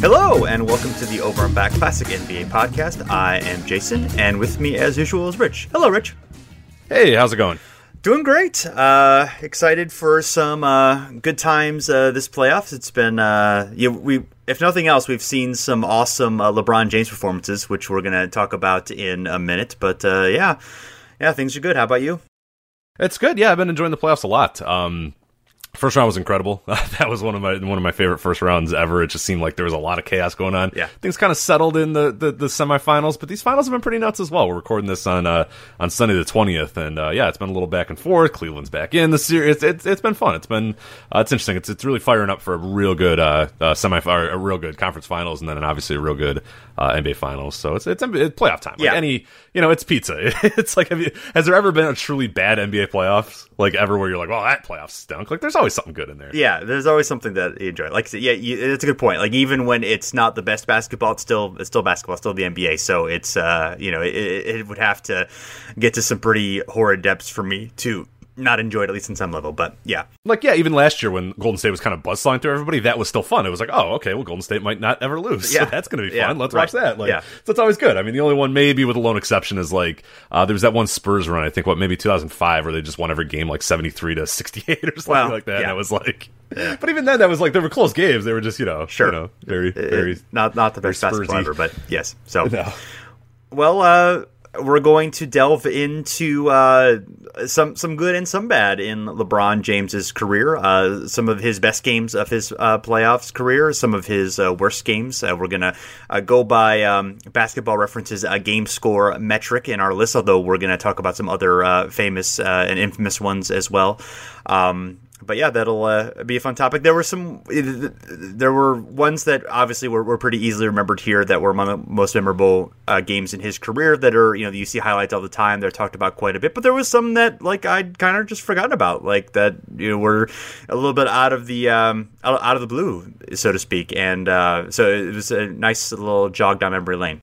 Hello, and welcome to the Over and Back Classic NBA podcast. I am Jason, and with me, as usual, is Rich. Hello, Rich. Hey, how's it going? Doing great. Uh, excited for some uh, good times uh, this playoffs. It's been, uh, you we, if nothing else, we've seen some awesome uh, LeBron James performances, which we're going to talk about in a minute. But uh, yeah, yeah, things are good. How about you? It's good. Yeah, I've been enjoying the playoffs a lot. Um, First round was incredible. that was one of my one of my favorite first rounds ever. It just seemed like there was a lot of chaos going on. Yeah, things kind of settled in the, the, the semifinals, but these finals have been pretty nuts as well. We're recording this on uh, on Sunday the twentieth, and uh, yeah, it's been a little back and forth. Cleveland's back in the series. It's, it's, it's been fun. It's been uh, it's interesting. It's it's really firing up for a real good uh, uh semi a real good conference finals, and then obviously a real good uh, NBA finals. So it's it's, it's playoff time. Like yeah. any you know, it's pizza. it's like you, has there ever been a truly bad NBA playoffs like ever where you're like, well, that playoff stunk. Like there's always something good in there. Yeah, there's always something that you enjoy. Like yeah, you, it's a good point. Like even when it's not the best basketball, it's still it's still basketball, it's still the NBA. So it's uh you know it, it would have to get to some pretty horrid depths for me to not enjoyed at least in some level. But yeah, like yeah, even last year when Golden State was kind of buzzsawing through everybody, that was still fun. It was like, oh, okay, well, Golden State might not ever lose. Yeah, so that's going to be fun. Yeah, Let's right. watch that. Like, yeah, so it's always good. I mean, the only one maybe with a lone exception is like uh, there was that one Spurs run. I think what maybe 2005 where they just won every game like 73 to 68 or something well, like that. Yeah. And it was like. But even then, that was like they were close games. They were just you know, sure, you know, very, very it, not not the best basketball ever, but yes. So, no. well, uh, we're going to delve into uh, some some good and some bad in LeBron James's career. Uh, some of his best games of his uh, playoffs career, some of his uh, worst games. Uh, we're gonna uh, go by um, Basketball References game score metric in our list. Although we're gonna talk about some other famous and infamous ones as well. Um, but yeah, that'll uh, be a fun topic. There were some, there were ones that obviously were, were pretty easily remembered here that were among the most memorable uh, games in his career that are, you know, you see highlights all the time. They're talked about quite a bit, but there was some that like I'd kind of just forgotten about, like that you know were a little bit out of the um, out of the blue, so to speak. And uh, so it was a nice little jog down memory lane.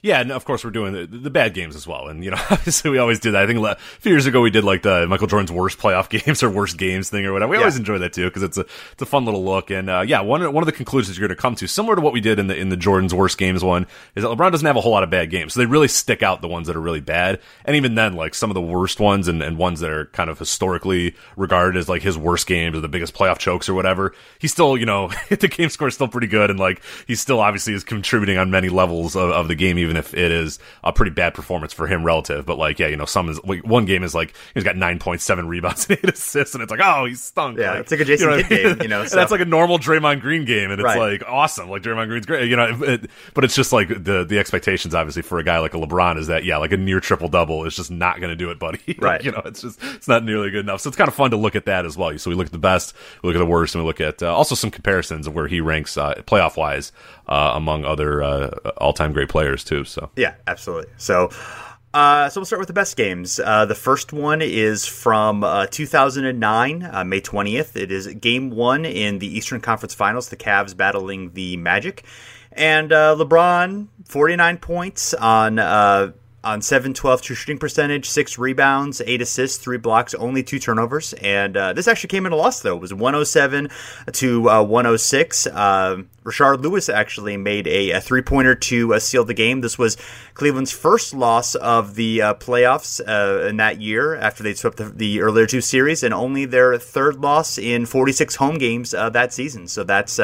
Yeah, and of course we're doing the, the, bad games as well, and you know, obviously we always do that. I think a few years ago we did like the Michael Jordan's worst playoff games or worst games thing or whatever. We yeah. always enjoy that too because it's a it's a fun little look. And uh, yeah, one one of the conclusions you're going to come to, similar to what we did in the in the Jordan's worst games one, is that LeBron doesn't have a whole lot of bad games, so they really stick out the ones that are really bad. And even then, like some of the worst ones and, and ones that are kind of historically regarded as like his worst games or the biggest playoff chokes or whatever, he still you know the game score is still pretty good, and like he still obviously is contributing on many levels of, of the game, even if it is a pretty bad performance for him relative. But like, yeah, you know, some is like one game is like he's got nine point seven rebounds and eight assists, and it's like, oh, he's stunk. Yeah, like, it's like a Jason you know, Kidd game, you know. So. that's like a normal Draymond Green game, and it's right. like awesome. Like Draymond Green's great, you know. It, but it's just like the the expectations, obviously, for a guy like a LeBron is that yeah, like a near triple double is just not going to do it, buddy. Right. you know, it's just it's not nearly good enough. So it's kind of fun to look at that as well. So we look at the best, we look at the worst, and we look at uh, also some comparisons of where he ranks uh, playoff wise uh, among other uh, all time great players too. So yeah, absolutely. So. Uh, so we'll start with the best games. Uh, the first one is from uh, 2009, uh, May 20th. It is Game One in the Eastern Conference Finals. The Cavs battling the Magic, and uh, LeBron 49 points on uh, on 7 12 true shooting percentage, six rebounds, eight assists, three blocks, only two turnovers. And uh, this actually came in a loss, though. It was 107 to uh, 106. Uh, Rashard Lewis actually made a, a three pointer to uh, seal the game. This was Cleveland's first loss of the uh, playoffs uh, in that year after they swept the, the, earlier two series, and only their third loss in 46 home games that season. So that's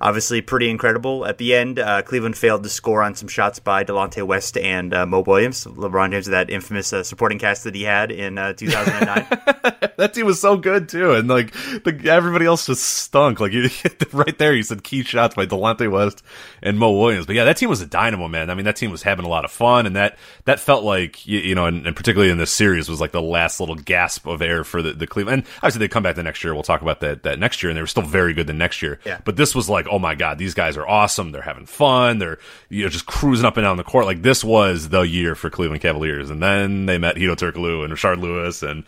obviously pretty incredible. At the end, Cleveland failed to score on some shots by Delonte West and Mo Williams. James, LeBron James, that infamous uh, supporting cast that he had in uh, 2009. that team was so good too, and like the, everybody else just stunk. Like you, right there, you said key shots by Delonte West and Mo Williams. But yeah, that team was a dynamo, man. I mean, that team was having a lot of fun, and that that felt like you, you know, and, and, particularly in this series was like the last little gasp of air for the, the Cleveland. And obviously, they come back the next year. We'll talk about that that next year, and they were still very good the next year. Yeah. But this was like, oh my god, these guys are awesome. They're having fun. They're you know just cruising up and down the court. Like this was the year for Cleveland Cavaliers, and then they met Hedo Turkoglu and Rashard Lewis and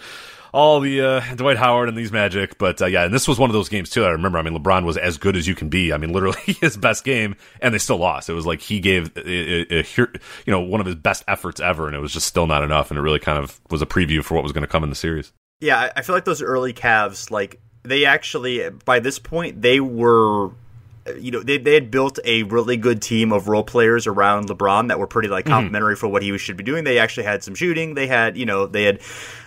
all the uh, Dwight Howard and these Magic. But uh, yeah, and this was one of those games too. I remember. I mean, LeBron was as good as you can be. I mean, literally his best game, and they still lost. It was like he gave a, a, a, you know one of his best efforts ever, and it was just still not enough. And it really kind of was a preview for what was going to come in the series. Yeah, I feel like those early Cavs, like they actually by this point they were you know they, they had built a really good team of role players around LeBron that were pretty like mm-hmm. complimentary mm-hmm. for what he should be doing. They actually had some shooting. They had you know they had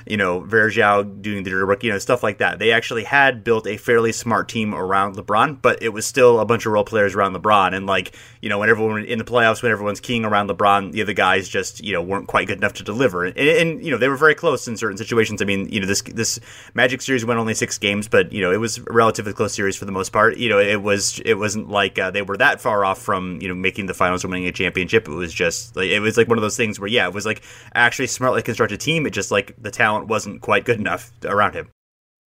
you know, Varejao doing the dirty work, you know, stuff like that. They actually had built a fairly smart team around LeBron, but it was still a bunch of role players around LeBron. And like, you know, when everyone in the playoffs, when everyone's keying around LeBron, the other guys just, you know, weren't quite good enough to deliver. And, and, you know, they were very close in certain situations. I mean, you know, this this Magic series went only six games, but you know, it was a relatively close series for the most part. You know, it was it wasn't like uh, they were that far off from you know making the finals or winning a championship. It was just like it was like one of those things where yeah, it was like actually smartly constructed team. It just like the talent wasn't quite good enough around him.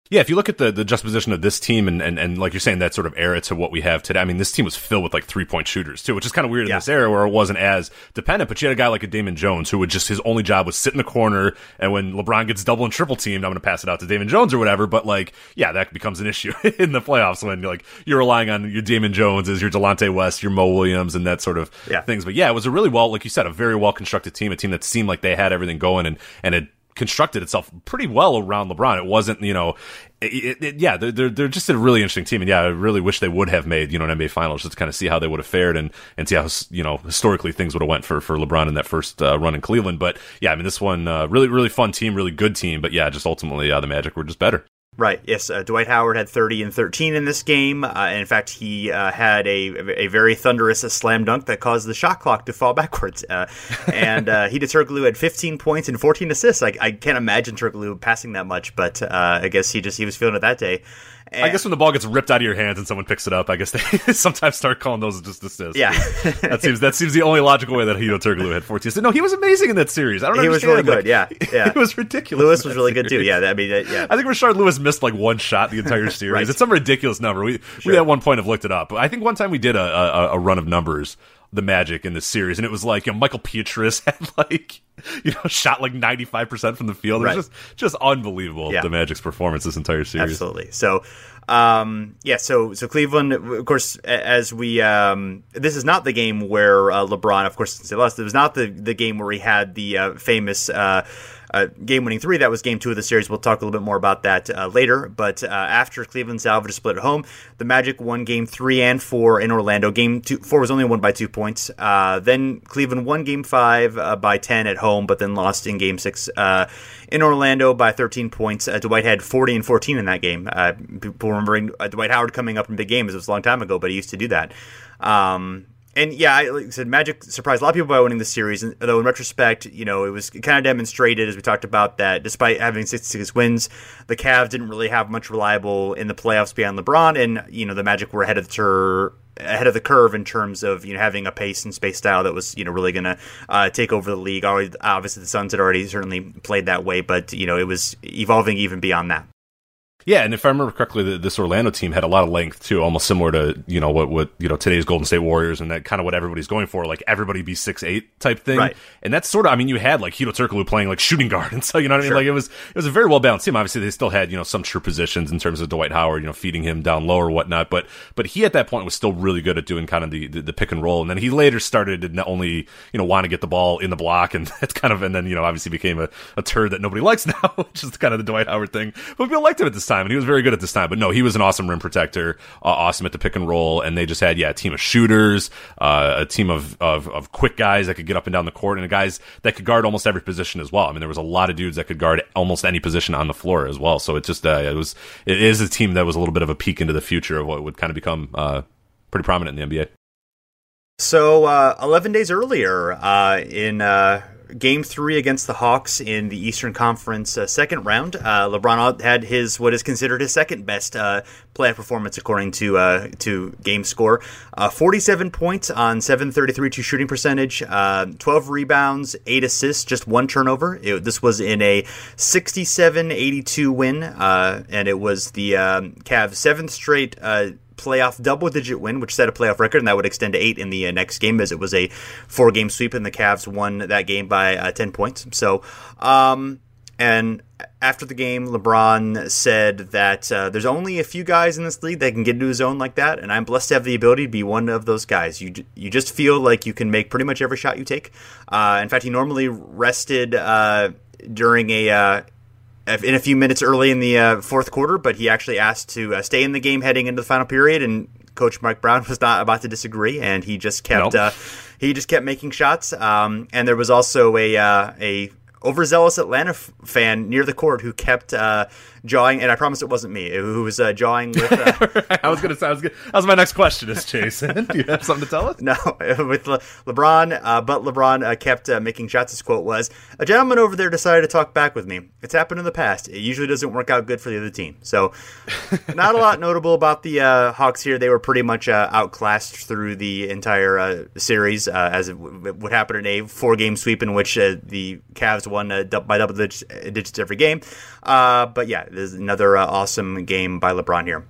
Yeah, if you look at the, the juxtaposition of this team and, and, and like you're saying, that sort of era to what we have today, I mean, this team was filled with like three point shooters too, which is kind of weird yeah. in this era where it wasn't as dependent. But you had a guy like a Damon Jones who would just, his only job was sit in the corner. And when LeBron gets double and triple teamed, I'm going to pass it out to Damon Jones or whatever. But like, yeah, that becomes an issue in the playoffs when you're like, you're relying on your Damon Joneses, your Delonte West, your Mo Williams, and that sort of yeah. things. But yeah, it was a really well, like you said, a very well constructed team, a team that seemed like they had everything going and, and it constructed itself pretty well around LeBron. It wasn't, you know, it, it, yeah, they're, they're just a really interesting team, and yeah, I really wish they would have made you know an NBA Finals just to kind of see how they would have fared and and see how you know historically things would have went for for LeBron in that first uh, run in Cleveland. But yeah, I mean this one uh, really really fun team, really good team, but yeah, just ultimately uh, the Magic were just better. Right. Yes. Uh, Dwight Howard had 30 and 13 in this game. Uh, in fact, he uh, had a, a very thunderous slam dunk that caused the shot clock to fall backwards. Uh, and uh, Hedo Turkoglu had 15 points and 14 assists. I, I can't imagine Turkoglu passing that much, but uh, I guess he just he was feeling it that day. And I guess when the ball gets ripped out of your hands and someone picks it up, I guess they sometimes start calling those just assists. Yeah, that seems that seems the only logical way that Hedo Turkoglu had 14. No, he was amazing in that series. I don't. He understand. was really good. yeah, yeah. it was ridiculous. Lewis was really series. good too. Yeah, I mean, yeah. I think Rashard Lewis missed like one shot the entire series. right. It's some ridiculous number. We sure. we at one point have looked it up. I think one time we did a, a, a run of numbers the Magic in this series, and it was like you know, Michael Pietrus had like you know shot like ninety five percent from the field. It was just just unbelievable yeah. the Magic's performance this entire series. Absolutely. So um, yeah, so so Cleveland, of course, as we um, this is not the game where uh, LeBron, of course, since they lost, it was not the the game where he had the uh, famous. Uh, uh, game winning three. That was game two of the series. We'll talk a little bit more about that uh, later. But uh, after Cleveland salvaged a split at home, the Magic won game three and four in Orlando. Game two, four was only won by two points. Uh, then Cleveland won game five uh, by 10 at home, but then lost in game six uh, in Orlando by 13 points. Dwight had 40 and 14 in that game. people remembering Dwight Howard coming up in big games. It was a long time ago, but he used to do that. Um, and yeah, like I said, Magic surprised a lot of people by winning the series. And though in retrospect, you know, it was kind of demonstrated as we talked about that despite having 66 wins, the Cavs didn't really have much reliable in the playoffs beyond LeBron, and you know the Magic were ahead of the ahead of the curve in terms of you know having a pace and space style that was you know really going to uh, take over the league. Obviously, the Suns had already certainly played that way, but you know it was evolving even beyond that. Yeah, and if I remember correctly, this Orlando team had a lot of length too, almost similar to you know what what you know today's Golden State Warriors and that kind of what everybody's going for, like everybody be six eight type thing. Right. And that's sort of, I mean, you had like Hedo Turkoglu playing like shooting guard, and so you know what I mean. Like it was it was a very well balanced team. Obviously, they still had you know some true positions in terms of Dwight Howard, you know, feeding him down low or whatnot. But but he at that point was still really good at doing kind of the the, the pick and roll, and then he later started to not only you know want to get the ball in the block, and that's kind of and then you know obviously became a, a turd that nobody likes now, which is kind of the Dwight Howard thing. But people liked him at this time, and he was very good at this time. But no, he was an awesome rim protector, uh, awesome at the pick and roll, and they just had yeah a team of shooters, uh, a team of, of of quick guys that could get up and down the court, and guys that could guard almost every position as well. I mean, there was a lot of dudes that could guard almost any position on the floor as well. So it just uh, it was it is a team that was a little bit of a peek into the future of what would kind of become uh, pretty prominent in the NBA. So, uh, 11 days earlier, uh, in uh, game three against the Hawks in the Eastern Conference uh, second round. Uh, LeBron had his what is considered his second best uh, playoff performance according to uh, to game score. Uh, 47 points on 733 to shooting percentage, 12 rebounds, 8 assists, just one turnover. It, this was in a 67-82 win, and it was the um, Cavs' seventh straight playoff double digit win, which set a playoff record, and that would extend to eight in the uh, next game, as it was a four game sweep, and the Cavs won that game by uh, 10 points. So, um, and after the game, LeBron said that uh, there's only a few guys in this league that can get into a zone like that, and I'm blessed to have the ability to be one of those guys. You you just feel like you can make pretty much every shot you take. Uh, in fact, he normally rested uh, during a uh, in a few minutes early in the uh, fourth quarter, but he actually asked to uh, stay in the game heading into the final period, and Coach Mike Brown was not about to disagree, and he just kept nope. uh, he just kept making shots. Um, and there was also a uh, a overzealous Atlanta f- fan near the court who kept uh, jawing, and I promise it wasn't me, who was uh, jawing with. Uh, I was going to say, I was gonna, that was my next question is Jason. Do you have something to tell us? No, with Le- LeBron, uh, but LeBron uh, kept uh, making shots. His quote was, A gentleman over there decided to talk back with me. It's happened in the past. It usually doesn't work out good for the other team. So, not a lot notable about the uh, Hawks here. They were pretty much outclassed through the entire series, as it w- would happen in a four game sweep in which the Cavs won by double digits every game. but yeah, there's another uh, awesome game by LeBron here.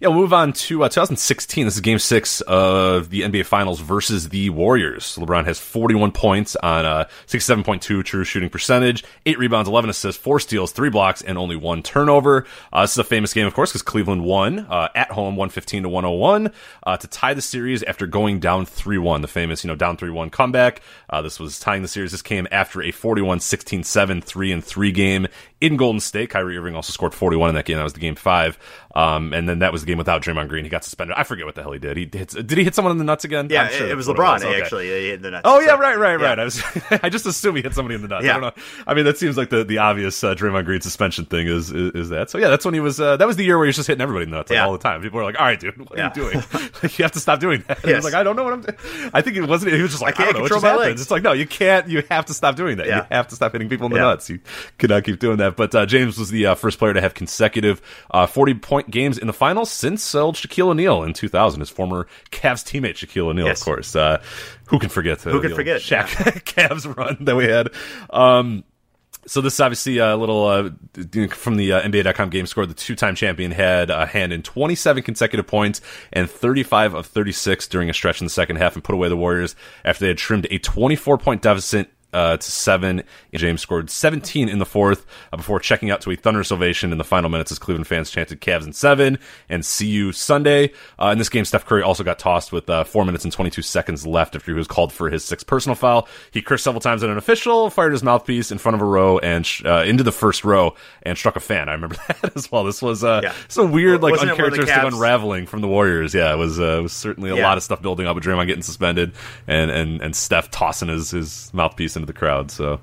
Yeah, we'll move on to uh, 2016. This is Game Six of the NBA Finals versus the Warriors. LeBron has 41 points on a uh, 67.2 true shooting percentage, eight rebounds, 11 assists, four steals, three blocks, and only one turnover. Uh, this is a famous game, of course, because Cleveland won uh, at home, 115 to 101, uh, to tie the series after going down 3-1. The famous, you know, down 3-1 comeback. Uh, this was tying the series. This came after a 41-16-7 3 and 3 game in Golden State. Kyrie Irving also scored 41 in that game. That was the game five. Um, and then that was the game without Draymond Green. He got suspended. I forget what the hell he did. He hit, did he hit someone in the nuts again? Yeah, sure it was LeBron it was. Okay. actually. He hit the nuts. Oh yeah, right, right, right. Yeah. I was I just assume he hit somebody in the nuts. Yeah. I don't know. I mean, that seems like the, the obvious uh, Draymond Green suspension thing is, is, is that. So yeah, that's when he was. Uh, that was the year where he was just hitting everybody in the nuts like, yeah. all the time. People were like, "All right, dude, what are you doing? you have to stop doing that." Yes. like, "I don't know what I'm." doing. I think it wasn't. He was just like, "I, can't I don't know what just happens." Legs. It's like, no, you can't. You have to stop doing that. You have to stop hitting people in the nuts. You cannot keep doing that. But uh, James was the uh, first player to have consecutive uh, 40 point games in the finals since old Shaquille O'Neal in 2000, his former Cavs teammate Shaquille O'Neal, yes. of course. Uh, who can forget? who can forget? Shaq yeah. Cavs run that we had. Um, so this is obviously a little uh, from the uh, NBA.com game score. The two-time champion had a hand in 27 consecutive points and 35 of 36 during a stretch in the second half and put away the Warriors after they had trimmed a 24-point deficit uh, to seven. James scored 17 in the fourth uh, before checking out to a thunder salvation in the final minutes as Cleveland fans chanted Cavs in seven and see you Sunday. Uh, in this game, Steph Curry also got tossed with uh, four minutes and 22 seconds left after he was called for his sixth personal foul. He cursed several times at an official, fired his mouthpiece in front of a row and sh- uh, into the first row and struck a fan. I remember that as well. This was uh, yeah. a weird, like uncharacteristic Cavs... unraveling from the Warriors. Yeah, it was, uh, it was certainly a yeah. lot of stuff building up with Draymond getting suspended and, and, and Steph tossing his, his mouthpiece into the crowd. So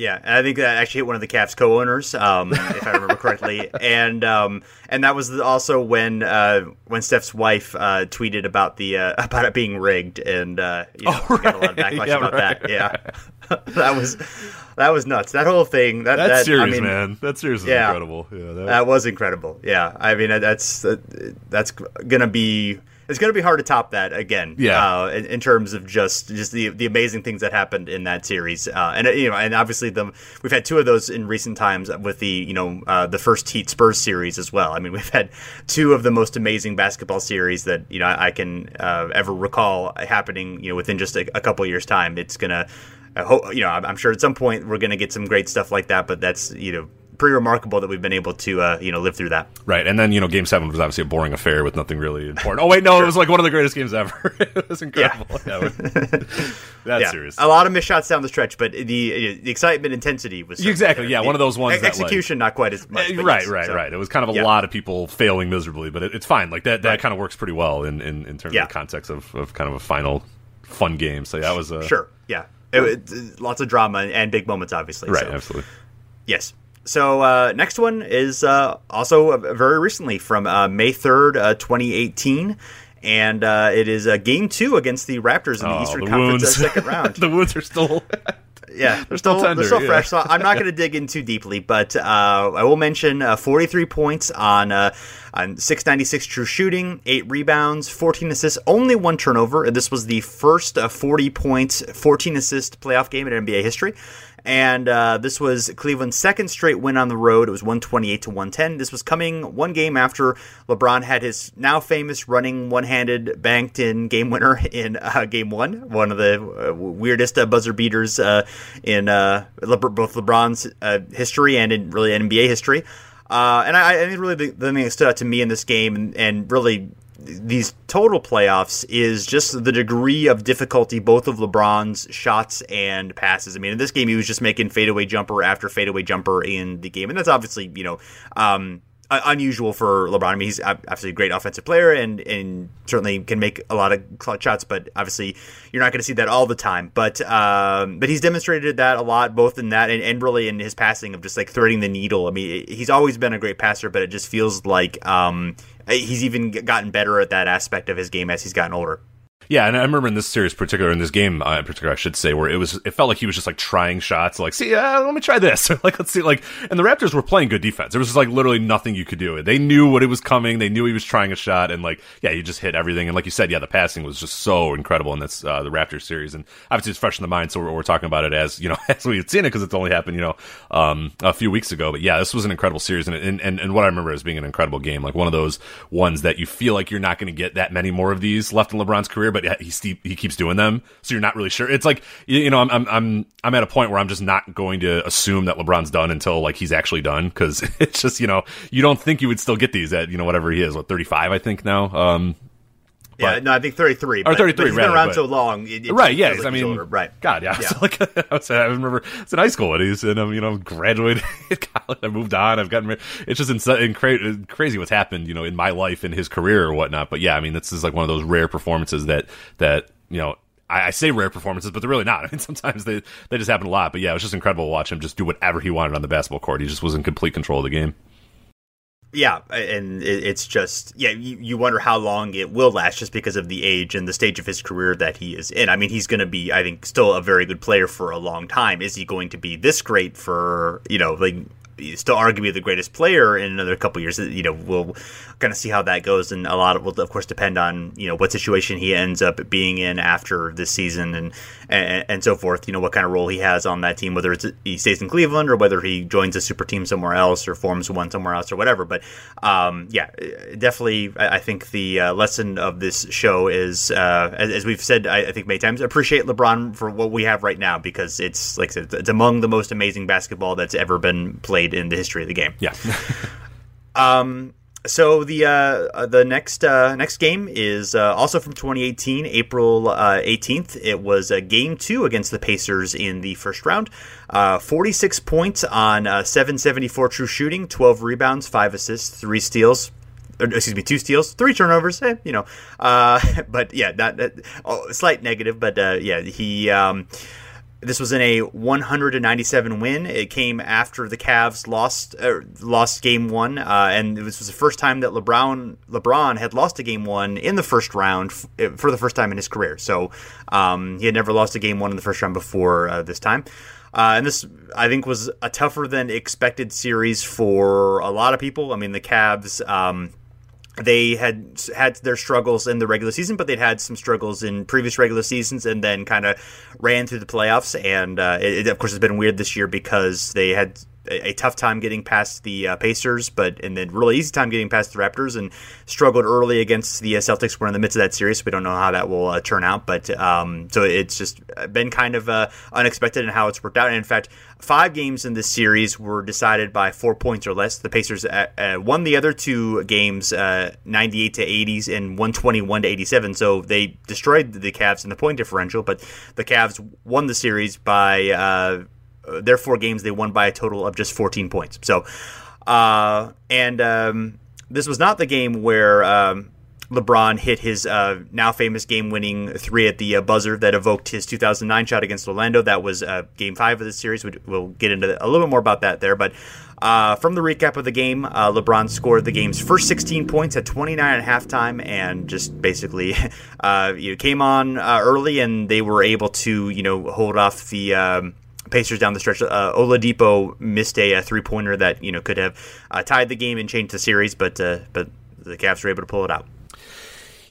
yeah, I think that actually hit one of the Cavs co-owners, um, if I remember correctly, and um, and that was also when uh, when Steph's wife uh, tweeted about the uh, about it being rigged, and uh, you know, oh, right. got a lot of backlash yeah, about right. that. Yeah, that was that was nuts. That whole thing. That, that series, I mean, man. That series is yeah, incredible. Yeah, that, that was incredible. Yeah, I mean that's that's gonna be it's going to be hard to top that again. Yeah. Uh, in, in, terms of just just the the amazing things that happened in that series, uh, and you know, and obviously the we've had two of those in recent times with the you know uh, the first Heat Spurs series as well. I mean, we've had two of the most amazing basketball series that you know I can uh, ever recall happening. You know, within just a, a couple years time, it's gonna. I hope, you know, I'm sure at some point we're going to get some great stuff like that, but that's you know pretty remarkable that we've been able to uh, you know live through that. Right, and then you know Game Seven was obviously a boring affair with nothing really important. Oh wait, no, sure. it was like one of the greatest games ever. it was incredible. Yeah. That's yeah. serious. A lot of missed shots down the stretch, but the the excitement intensity was exactly there. yeah the, one of those ones. Execution like, not quite as much. Right, yes, right, so. right. It was kind of a yeah. lot of people failing miserably, but it, it's fine. Like that that right. kind of works pretty well in in, in terms of the context of, of kind of a final fun game. So that was a sure. Yeah, it, it, lots of drama and big moments, obviously. Right, so. absolutely. Yes. So uh, next one is uh, also very recently from uh, May third, uh, twenty eighteen, and uh, it is uh, game two against the Raptors in the oh, Eastern the Conference uh, second round. the wounds are still. yeah, they're still, tender, they're still yeah. fresh. So I'm not going to dig in too deeply, but uh, I will mention uh, 43 points on uh, on 696 true shooting, eight rebounds, 14 assists, only one turnover. And this was the first uh, 40 points, 14 assist playoff game in NBA history and uh, this was Cleveland's second straight win on the road. It was 128 to 110. This was coming one game after LeBron had his now famous running one-handed banked in game winner in uh, game one, one of the uh, weirdest uh, buzzer beaters uh, in uh, Le- both LeBron's history and in really NBA history. and I, I, think really the, the thing that stood out to me in this game and, and really these total playoffs is just the degree of difficulty both of LeBron's shots and passes. I mean, in this game, he was just making fadeaway jumper after fadeaway jumper in the game, and that's obviously you know um, unusual for LeBron. I mean, he's obviously a great offensive player and and certainly can make a lot of clutch shots, but obviously you're not going to see that all the time. But um, but he's demonstrated that a lot, both in that and, and really in his passing of just like threading the needle. I mean, he's always been a great passer, but it just feels like um, he's even gotten better at that aspect of his game as he's gotten older. Yeah, and I remember in this series, particular in this game, uh, in particular, I should say, where it was, it felt like he was just like trying shots, like, see, uh, let me try this, like, let's see, like, and the Raptors were playing good defense. There was just like literally nothing you could do. They knew what it was coming. They knew he was trying a shot, and like, yeah, he just hit everything. And like you said, yeah, the passing was just so incredible in this uh, the Raptors series, and obviously it's fresh in the mind, so we're, we're talking about it as you know as we had seen it because it's only happened you know um, a few weeks ago. But yeah, this was an incredible series, and, and and and what I remember as being an incredible game, like one of those ones that you feel like you're not going to get that many more of these left in LeBron's career, but he's he keeps doing them, so you're not really sure. It's like you know, I'm I'm I'm I'm at a point where I'm just not going to assume that LeBron's done until like he's actually done because it's just you know you don't think you would still get these at you know whatever he is, what 35 I think now. Um, yeah, no, I think 33. Or 33, but he's rather, been around but, so long. It, it right, yeah. Like I mean, older. right. God, yeah. yeah. So like, I, was, I remember it's in high school and he's, and I'm, um, you know, graduated college. I moved on. I've gotten married. It's just insane, crazy what's happened, you know, in my life and his career or whatnot. But yeah, I mean, this is like one of those rare performances that, that, you know, I, I, say rare performances, but they're really not. I mean, sometimes they they just happen a lot. But yeah, it was just incredible to watch him just do whatever he wanted on the basketball court. He just was in complete control of the game. Yeah, and it's just yeah, you, you wonder how long it will last, just because of the age and the stage of his career that he is in. I mean, he's going to be, I think, still a very good player for a long time. Is he going to be this great for you know like still arguably the greatest player in another couple years. You know, we'll kind of see how that goes, and a lot of will of course depend on you know what situation he ends up being in after this season and and, and so forth. You know, what kind of role he has on that team, whether it's he stays in Cleveland or whether he joins a super team somewhere else or forms one somewhere else or whatever. But um, yeah, definitely, I think the uh, lesson of this show is, uh, as, as, we've said, I, I, think many times, appreciate LeBron for what we have right now because it's like I said, it's among the most amazing basketball that's ever been played in the history of the game. Yeah. um, so the uh, the next uh, next game is uh, also from 2018, April 18th. Uh, it was a game two against the Pacers in the first round. Uh, 46 points on uh, 774 true shooting, 12 rebounds, five assists, three steals. Or, excuse me, two steals, three turnovers. Eh, you know, but yeah, that, that oh, slight negative. But yeah, he. Um, this was in a 197 win. It came after the Cavs lost uh, lost game one, uh, and this was the first time that LeBron LeBron had lost a game one in the first round f- for the first time in his career. So um, he had never lost a game one in the first round before uh, this time. Uh, and this, I think, was a tougher than expected series for a lot of people. I mean, the Cavs. Um, they had had their struggles in the regular season, but they'd had some struggles in previous regular seasons, and then kind of ran through the playoffs. And uh, it, it, of course, has been weird this year because they had a, tough time getting past the uh, Pacers, but and then really easy time getting past the Raptors, and struggled early against the uh, Celtics. We're in the midst of that series, so we don't know how that will uh, turn out. But um, so it's just been kind of uh, unexpected in how it's worked out. And in fact, five games in this series were decided by four points or less. The Pacers uh, uh, won the other two games, 98 to 80s and 121 to 87. So they destroyed the Cavs in the point differential, but the Cavs won the series by their four games they won by a total of just 14 points. So, uh, and um, this was not the game where um, LeBron hit his uh, now famous game-winning three at the uh, buzzer that evoked his 2009 shot against Orlando. That was uh, Game Five of the series. We'll get into a little bit more about that there, but Uh, from the recap of the game, uh, LeBron scored the game's first 16 points at 29 at halftime, and just basically, uh, you know, came on uh, early, and they were able to, you know, hold off the. Um, Pacers down the stretch. Uh, Oladipo missed a, a three pointer that you know could have uh, tied the game and changed the series, but uh, but the Cavs were able to pull it out.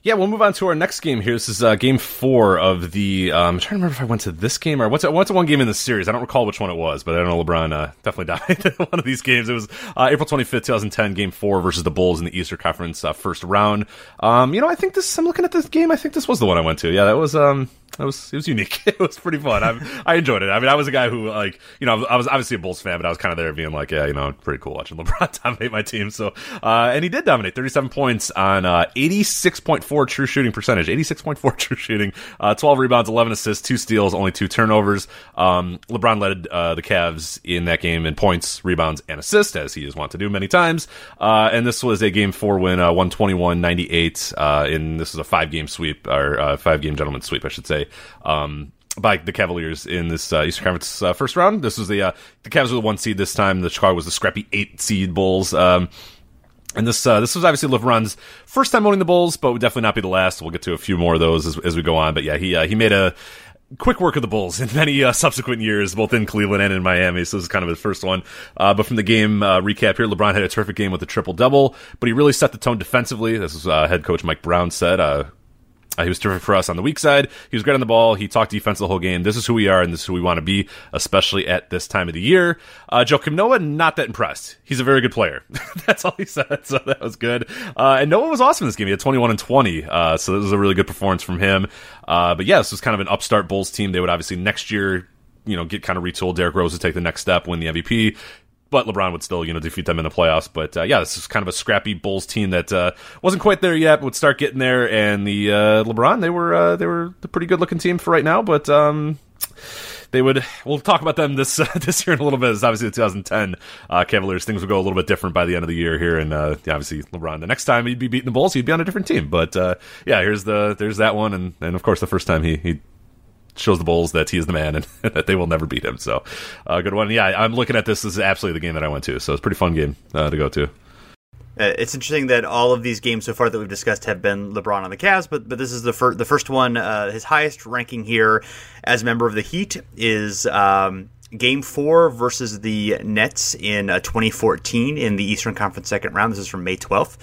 Yeah, we'll move on to our next game here. This is uh, game four of the. Um, I'm trying to remember if I went to this game or what's what's one game in the series. I don't recall which one it was, but I don't know LeBron uh, definitely dominated one of these games. It was uh, April 25th, 2010, game four versus the Bulls in the Eastern Conference uh, first round. Um, you know, I think this. I'm looking at this game. I think this was the one I went to. Yeah, that was. Um, it was it was unique. it was pretty fun. I, I enjoyed it. I mean, I was a guy who like you know I was obviously a Bulls fan, but I was kind of there being like, yeah, you know, pretty cool watching LeBron dominate my team. So uh, and he did dominate, 37 points on uh, 86.4 true shooting percentage, 86.4 true shooting, uh, 12 rebounds, 11 assists, two steals, only two turnovers. Um, LeBron led uh, the Cavs in that game in points, rebounds, and assists, as he is wont to do many times. Uh, and this was a game four win, uh, 121-98. Uh, in this is a five game sweep or uh, five game gentleman sweep, I should say um, by the Cavaliers in this uh, Eastern Conference uh, first round. This was the uh, the Cavs were the one seed this time. The Chicago was the scrappy eight seed Bulls. Um, and this uh, this was obviously LeBron's first time owning the Bulls, but would definitely not be the last. We'll get to a few more of those as, as we go on. But yeah, he uh, he made a quick work of the Bulls in many uh, subsequent years, both in Cleveland and in Miami. So this is kind of his first one. Uh, but from the game uh, recap here, LeBron had a terrific game with a triple double, but he really set the tone defensively. This is uh, head coach Mike Brown said. Uh, he was terrific for us on the weak side. He was great on the ball. He talked defense the whole game. This is who we are, and this is who we want to be, especially at this time of the year. Uh, Joakim Noah, not that impressed. He's a very good player. That's all he said, so that was good. Uh, and Noah was awesome in this game. He had 21 and 20, uh, so this was a really good performance from him. Uh, but yeah, this was kind of an upstart Bulls team. They would obviously next year you know, get kind of retooled. Derrick Rose to take the next step, win the MVP but LeBron would still, you know, defeat them in the playoffs. But uh, yeah, this is kind of a scrappy Bulls team that uh, wasn't quite there yet, but would start getting there. And the uh, LeBron, they were uh, they were a pretty good looking team for right now, but. Um, they would. We'll talk about them this this year in a little bit. It's obviously the 2010 uh, Cavaliers. Things would go a little bit different by the end of the year here, and uh, obviously LeBron. The next time he'd be beating the Bulls, he'd be on a different team. But yeah, here's the there's that one, and and of course the first time he he shows the Bulls that he is the man and that they will never beat him. So, uh, good one. Yeah, I'm looking at this. This is absolutely the game that I went to. So it's a pretty fun game uh, to go to. Uh, it's interesting that all of these games so far that we've discussed have been LeBron on the Cavs, but but this is the first the first one. Uh, his highest ranking here as a member of the Heat is um, Game Four versus the Nets in uh, 2014 in the Eastern Conference second round. This is from May 12th.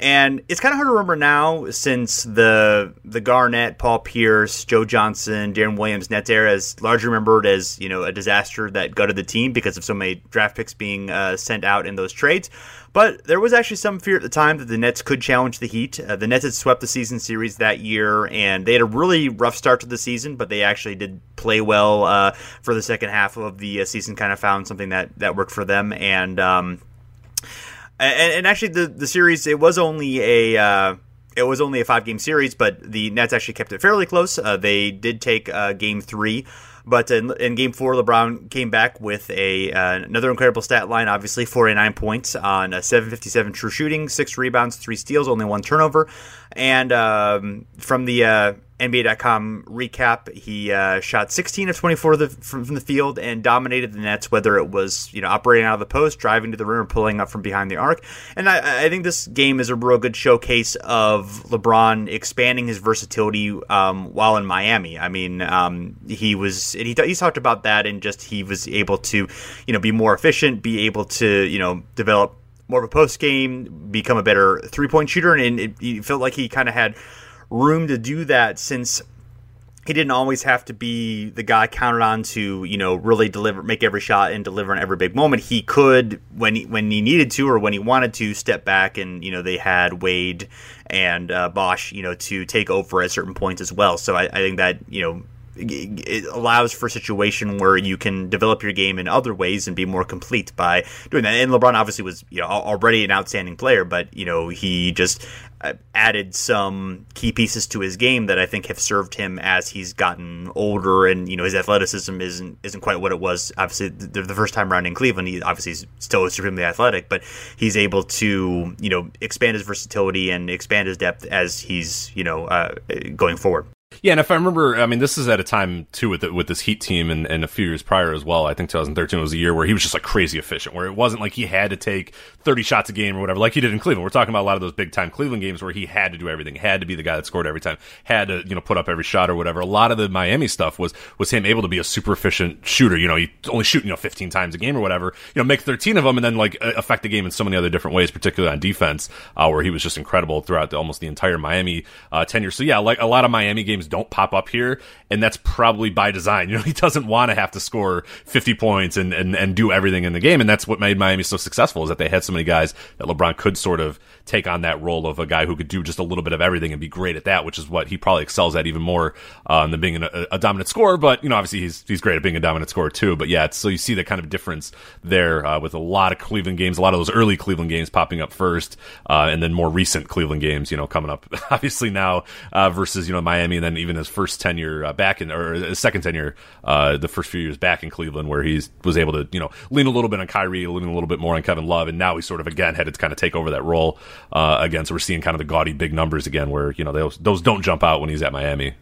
And it's kind of hard to remember now since the the Garnett, Paul Pierce, Joe Johnson, Deron Williams Nets era is largely remembered as you know a disaster that gutted the team because of so many draft picks being uh, sent out in those trades. But there was actually some fear at the time that the Nets could challenge the Heat. Uh, the Nets had swept the season series that year, and they had a really rough start to the season, but they actually did play well uh, for the second half of the uh, season. Kind of found something that that worked for them, and. Um, and, and actually, the the series it was only a. Uh, it was only a five game series, but the Nets actually kept it fairly close. Uh, they did take uh, game three, but in, in, game four, LeBron came back with a uh, another incredible stat line. Obviously, 49 points on 757 true shooting, six rebounds, three steals, only one turnover. And um, from the uh, NBA.com recap, he uh, shot 16 of 24 the, from, from, the field and dominated the Nets, whether it was you know operating out of the post, driving to the rim, or pulling up from behind the arc. And I, I think this game is a real good showcase of LeBron expanding his versatility um, while in Miami. I mean, um, he was he, he talked about that and just he was able to you know be more efficient, be able to you know develop more of a post game, become a better three point shooter, and it, it felt like he kind of had room to do that since he didn't always have to be the guy counted on to you know really deliver make every shot and deliver in every big moment he could when he when he needed to or when he wanted to step back and you know they had Wade and uh, Bosh you know to take over at certain points as well so I, I think that you know it allows for a situation where you can develop your game in other ways and be more complete by doing that. And LeBron obviously was you know already an outstanding player, but you know he just added some key pieces to his game that I think have served him as he's gotten older, and you know his athleticism isn't isn't quite what it was. Obviously, the, the first time around in Cleveland, he obviously is still extremely athletic, but he's able to you know expand his versatility and expand his depth as he's you know uh, going forward. Yeah, and if I remember, I mean, this is at a time too with the, with this Heat team, and, and a few years prior as well. I think 2013 was a year where he was just like crazy efficient, where it wasn't like he had to take 30 shots a game or whatever, like he did in Cleveland. We're talking about a lot of those big time Cleveland games where he had to do everything, had to be the guy that scored every time, had to you know put up every shot or whatever. A lot of the Miami stuff was was him able to be a super efficient shooter. You know, he only shoot you know 15 times a game or whatever. You know, make 13 of them and then like affect the game in so many other different ways, particularly on defense, uh, where he was just incredible throughout the, almost the entire Miami uh, tenure. So yeah, like a lot of Miami games don't pop up here and that's probably by design. You know, he doesn't want to have to score 50 points and, and, and do everything in the game, and that's what made Miami so successful is that they had so many guys that LeBron could sort of take on that role of a guy who could do just a little bit of everything and be great at that, which is what he probably excels at even more um, than being a, a, dominant scorer. But you know, obviously he's he's great at being a dominant scorer too. But yeah, so you see the kind of difference there uh, with a lot of Cleveland games, a lot of those early Cleveland games popping up first, uh, and then more recent Cleveland games, you know, coming up obviously now uh, versus you know Miami, and then even his first tenure uh, back in or his second tenure, uh, the first few years back in Cleveland, where he was able to you know lean a little bit on Kyrie, lean a little bit more on Kevin Love, and now he's sort of again had to kind of take over that role uh, again. So we're seeing kind of the gaudy big numbers again, where you know those those don't jump out when he's at Miami.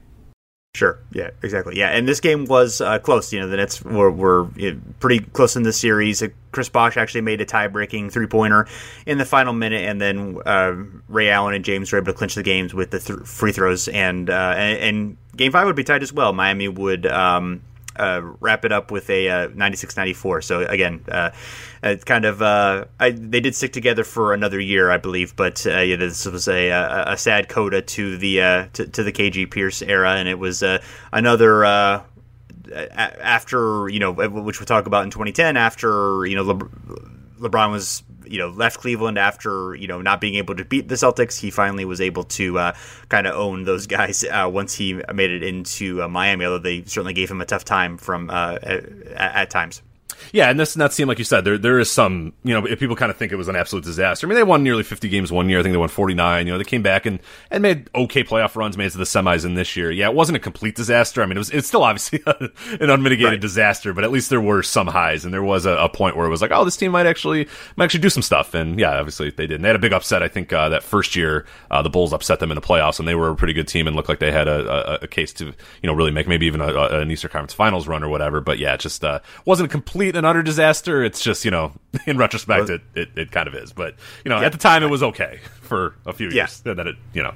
Sure. Yeah. Exactly. Yeah. And this game was uh, close. You know, the Nets were, were you know, pretty close in this series. Uh, Chris Bosh actually made a tie-breaking three-pointer in the final minute, and then uh, Ray Allen and James were able to clinch the games with the th- free throws. And, uh, and, and Game Five would be tied as well. Miami would. Um, uh, wrap it up with a uh, 96-94. So again, uh, it's kind of uh, I, they did stick together for another year, I believe. But uh, yeah, this was a, a, a, sad coda to the uh, to, to, the KG Pierce era, and it was another. after you know, which we'll talk about in 2010, after you know Le- LeBron was you know left Cleveland after you know not being able to beat the Celtics, he finally was able to uh, kind of own those guys uh, once he made it into uh, Miami. Although they certainly gave him a tough time from uh, at, at times. Yeah, and this that seemed like you said there there is some you know if people kind of think it was an absolute disaster. I mean they won nearly 50 games one year. I think they won 49. You know they came back and and made okay playoff runs, made it to the semis in this year. Yeah, it wasn't a complete disaster. I mean it was it's still obviously an unmitigated right. disaster, but at least there were some highs and there was a, a, point where it was like oh this team might actually might actually do some stuff. And yeah, obviously they did. And they had a big upset. I think uh, that first year uh, the Bulls upset them in the playoffs and they were a pretty good team and looked like they had a, a, a case to you know really make maybe even a, an Eastern Conference Finals run or whatever. But yeah, it just uh, wasn't a complete and utter disaster it's just you know, in retrospect, it, it, it kind of is. But you know, yeah. at the time, it was okay for a few years. Yeah. And then it, you know,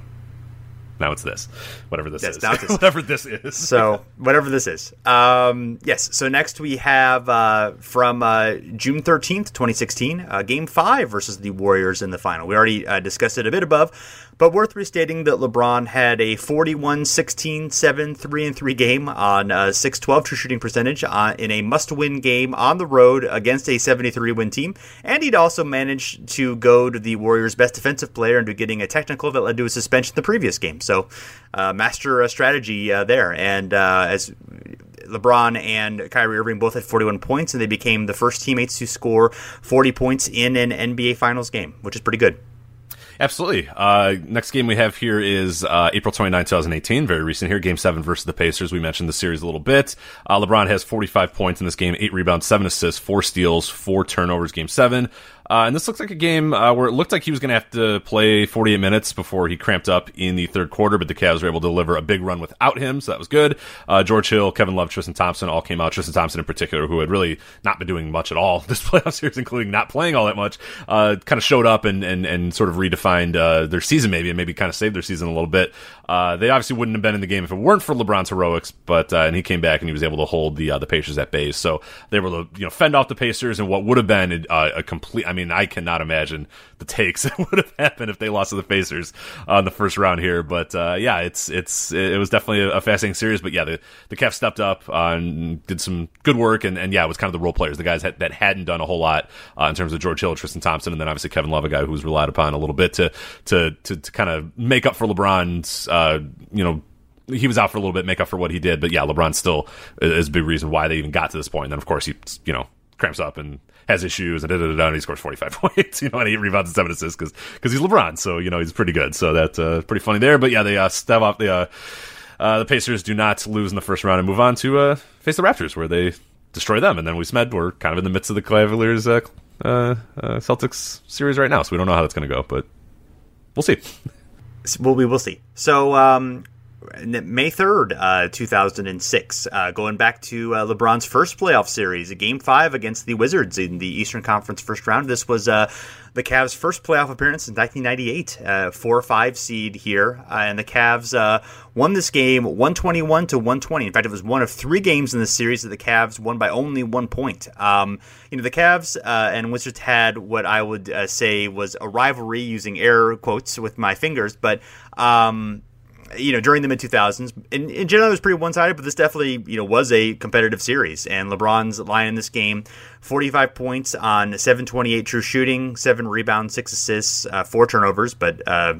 now it's this, whatever this yes, is, this. whatever this is. so whatever this is. Um, yes. So next we have uh, from uh, June thirteenth, twenty sixteen, uh, Game Five versus the Warriors in the final. We already uh, discussed it a bit above, but worth restating that LeBron had a 41 16 7 3 and 3 game on a 6 12 true shooting percentage uh, in a must win game on the road against a 73 win team. And he'd also managed to go to the Warriors' best defensive player into getting a technical that led to a suspension the previous game. So, uh, master strategy uh, there. And uh, as LeBron and Kyrie Irving both had 41 points, and they became the first teammates to score 40 points in an NBA Finals game, which is pretty good. Absolutely. Uh, next game we have here is uh, April 29, 2018. Very recent here. Game 7 versus the Pacers. We mentioned the series a little bit. Uh, LeBron has 45 points in this game, 8 rebounds, 7 assists, 4 steals, 4 turnovers. Game 7. Uh, and this looks like a game uh, where it looked like he was going to have to play 48 minutes before he cramped up in the third quarter, but the Cavs were able to deliver a big run without him, so that was good. Uh, George Hill, Kevin Love, Tristan Thompson all came out. Tristan Thompson in particular, who had really not been doing much at all this playoff series, including not playing all that much, uh, kind of showed up and, and, and sort of redefined uh, their season maybe, and maybe kind of saved their season a little bit. Uh, they obviously wouldn't have been in the game if it weren't for LeBron's heroics, but and he came back and he was able to hold the the Pacers at bay. So they were able to you know fend off the Pacers and what would have been a, a complete. I mean, I cannot imagine the takes that would have happened if they lost to the Pacers on the first round here. But uh, yeah, it's it's it was definitely a, fascinating series. But yeah, the the Cavs stepped up and did some good work, and, and yeah, it was kind of the role players, the guys that, that hadn't done a whole lot uh, in terms of George Hill, Tristan Thompson, and then obviously Kevin Love, a guy who was relied upon a little bit to to to, to kind of make up for LeBron's uh, you know he was out for a little bit, make up for what he did. But yeah, LeBron still is a big reason why they even got to this point. And then of course he, you know, cramps up and has issues and da, da, da, and he scores 45 points, you know, and he rebounds and seven assists because because he's LeBron, so you know he's pretty good. So that's uh, pretty funny there. But yeah, they uh, step off the uh, uh, the Pacers do not lose in the first round and move on to uh, face the Raptors, where they destroy them, and then we Smed we're kind of in the midst of the Cavaliers uh, Celtics series right now, so we don't know how that's going to go, but we'll see. Well, we will see. So um, May 3rd, uh, 2006, uh, going back to uh, LeBron's first playoff series, a game five against the Wizards in the Eastern Conference first round. This was uh, the Cavs' first playoff appearance in 1998, uh, four or five seed here, uh, and the Cavs won this game 121 to 120. In fact, it was one of three games in the series that the Cavs won by only one point. Um, you know, the Cavs and Wizards had what I would say was a rivalry, using air quotes with my fingers, but um, you know, during the mid 2000s, in, in general, it was pretty one sided, but this definitely, you know, was a competitive series. And LeBron's line in this game 45 points on 728 true shooting, seven rebounds, six assists, uh, four turnovers, but uh,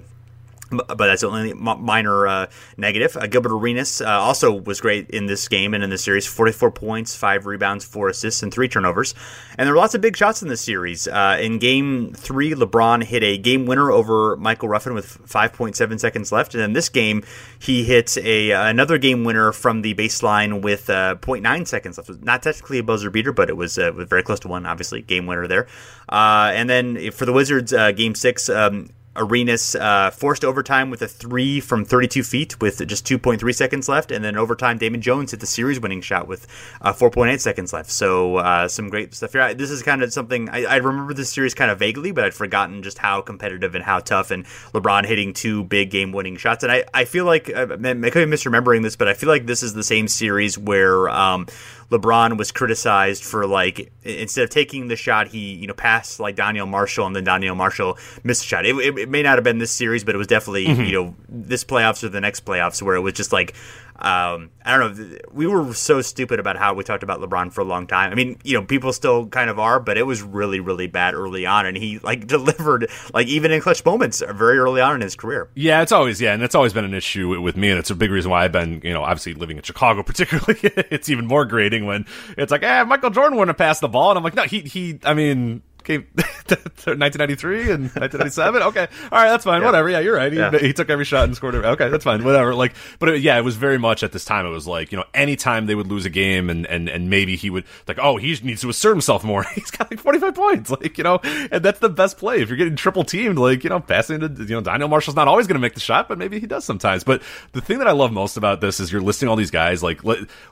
but that's only minor uh, negative. Uh, Gilbert Arenas uh, also was great in this game and in this series 44 points, 5 rebounds, 4 assists, and 3 turnovers. And there were lots of big shots in this series. Uh, in game 3, LeBron hit a game winner over Michael Ruffin with 5.7 seconds left. And in this game, he hits a another game winner from the baseline with uh, 0.9 seconds left. Not technically a buzzer beater, but it was, uh, was very close to one, obviously, game winner there. and then for the Wizards, game 6, um, Arenas uh, forced overtime with a three from 32 feet with just 2.3 seconds left, and then overtime Damon Jones hit the series-winning shot with uh, 4.8 seconds left. So uh, some great stuff here. This is kind of something I, I, remember this series kind of vaguely, but I'd forgotten just how competitive and how tough, and LeBron hitting two big game-winning shots. And I, I feel like uh, I could be misremembering this, but I feel like this is the same series where. Um, LeBron was criticized for like instead of taking the shot, he you know passed like Donyell Marshall, and then Donyell Marshall missed a shot. It, it, it may not have been this series, but it was definitely mm-hmm. you know this playoffs or the next playoffs where it was just like um, I don't know. We were so stupid about how we talked about LeBron for a long time. I mean, you know, people still kind of are, but it was really, really bad early on, and he like delivered like even in clutch moments very early on in his career. Yeah, it's always yeah, and it's always been an issue with me, and it's a big reason why I've been you know obviously living in Chicago, particularly. it's even more grating when it's like, eh, Michael Jordan wouldn't have passed the ball, and I'm like, no, he he. I mean, came 1993 and 1997. Okay, all right, that's fine. Yeah. Whatever. Yeah, you're right. He, yeah. he, took every shot and scored. Every, okay, that's fine. Whatever. Like, but it, yeah, it was very much at this time. It was like you know, anytime they would lose a game and and and maybe he would like, oh, he needs to assert himself more. He's got like 45 points. Like you know, and that's the best play if you're getting triple teamed. Like you know, passing to you know, Donyell Marshall's not always going to make the shot, but maybe he does sometimes. But the thing that I love most about this is you're listing all these guys. Like,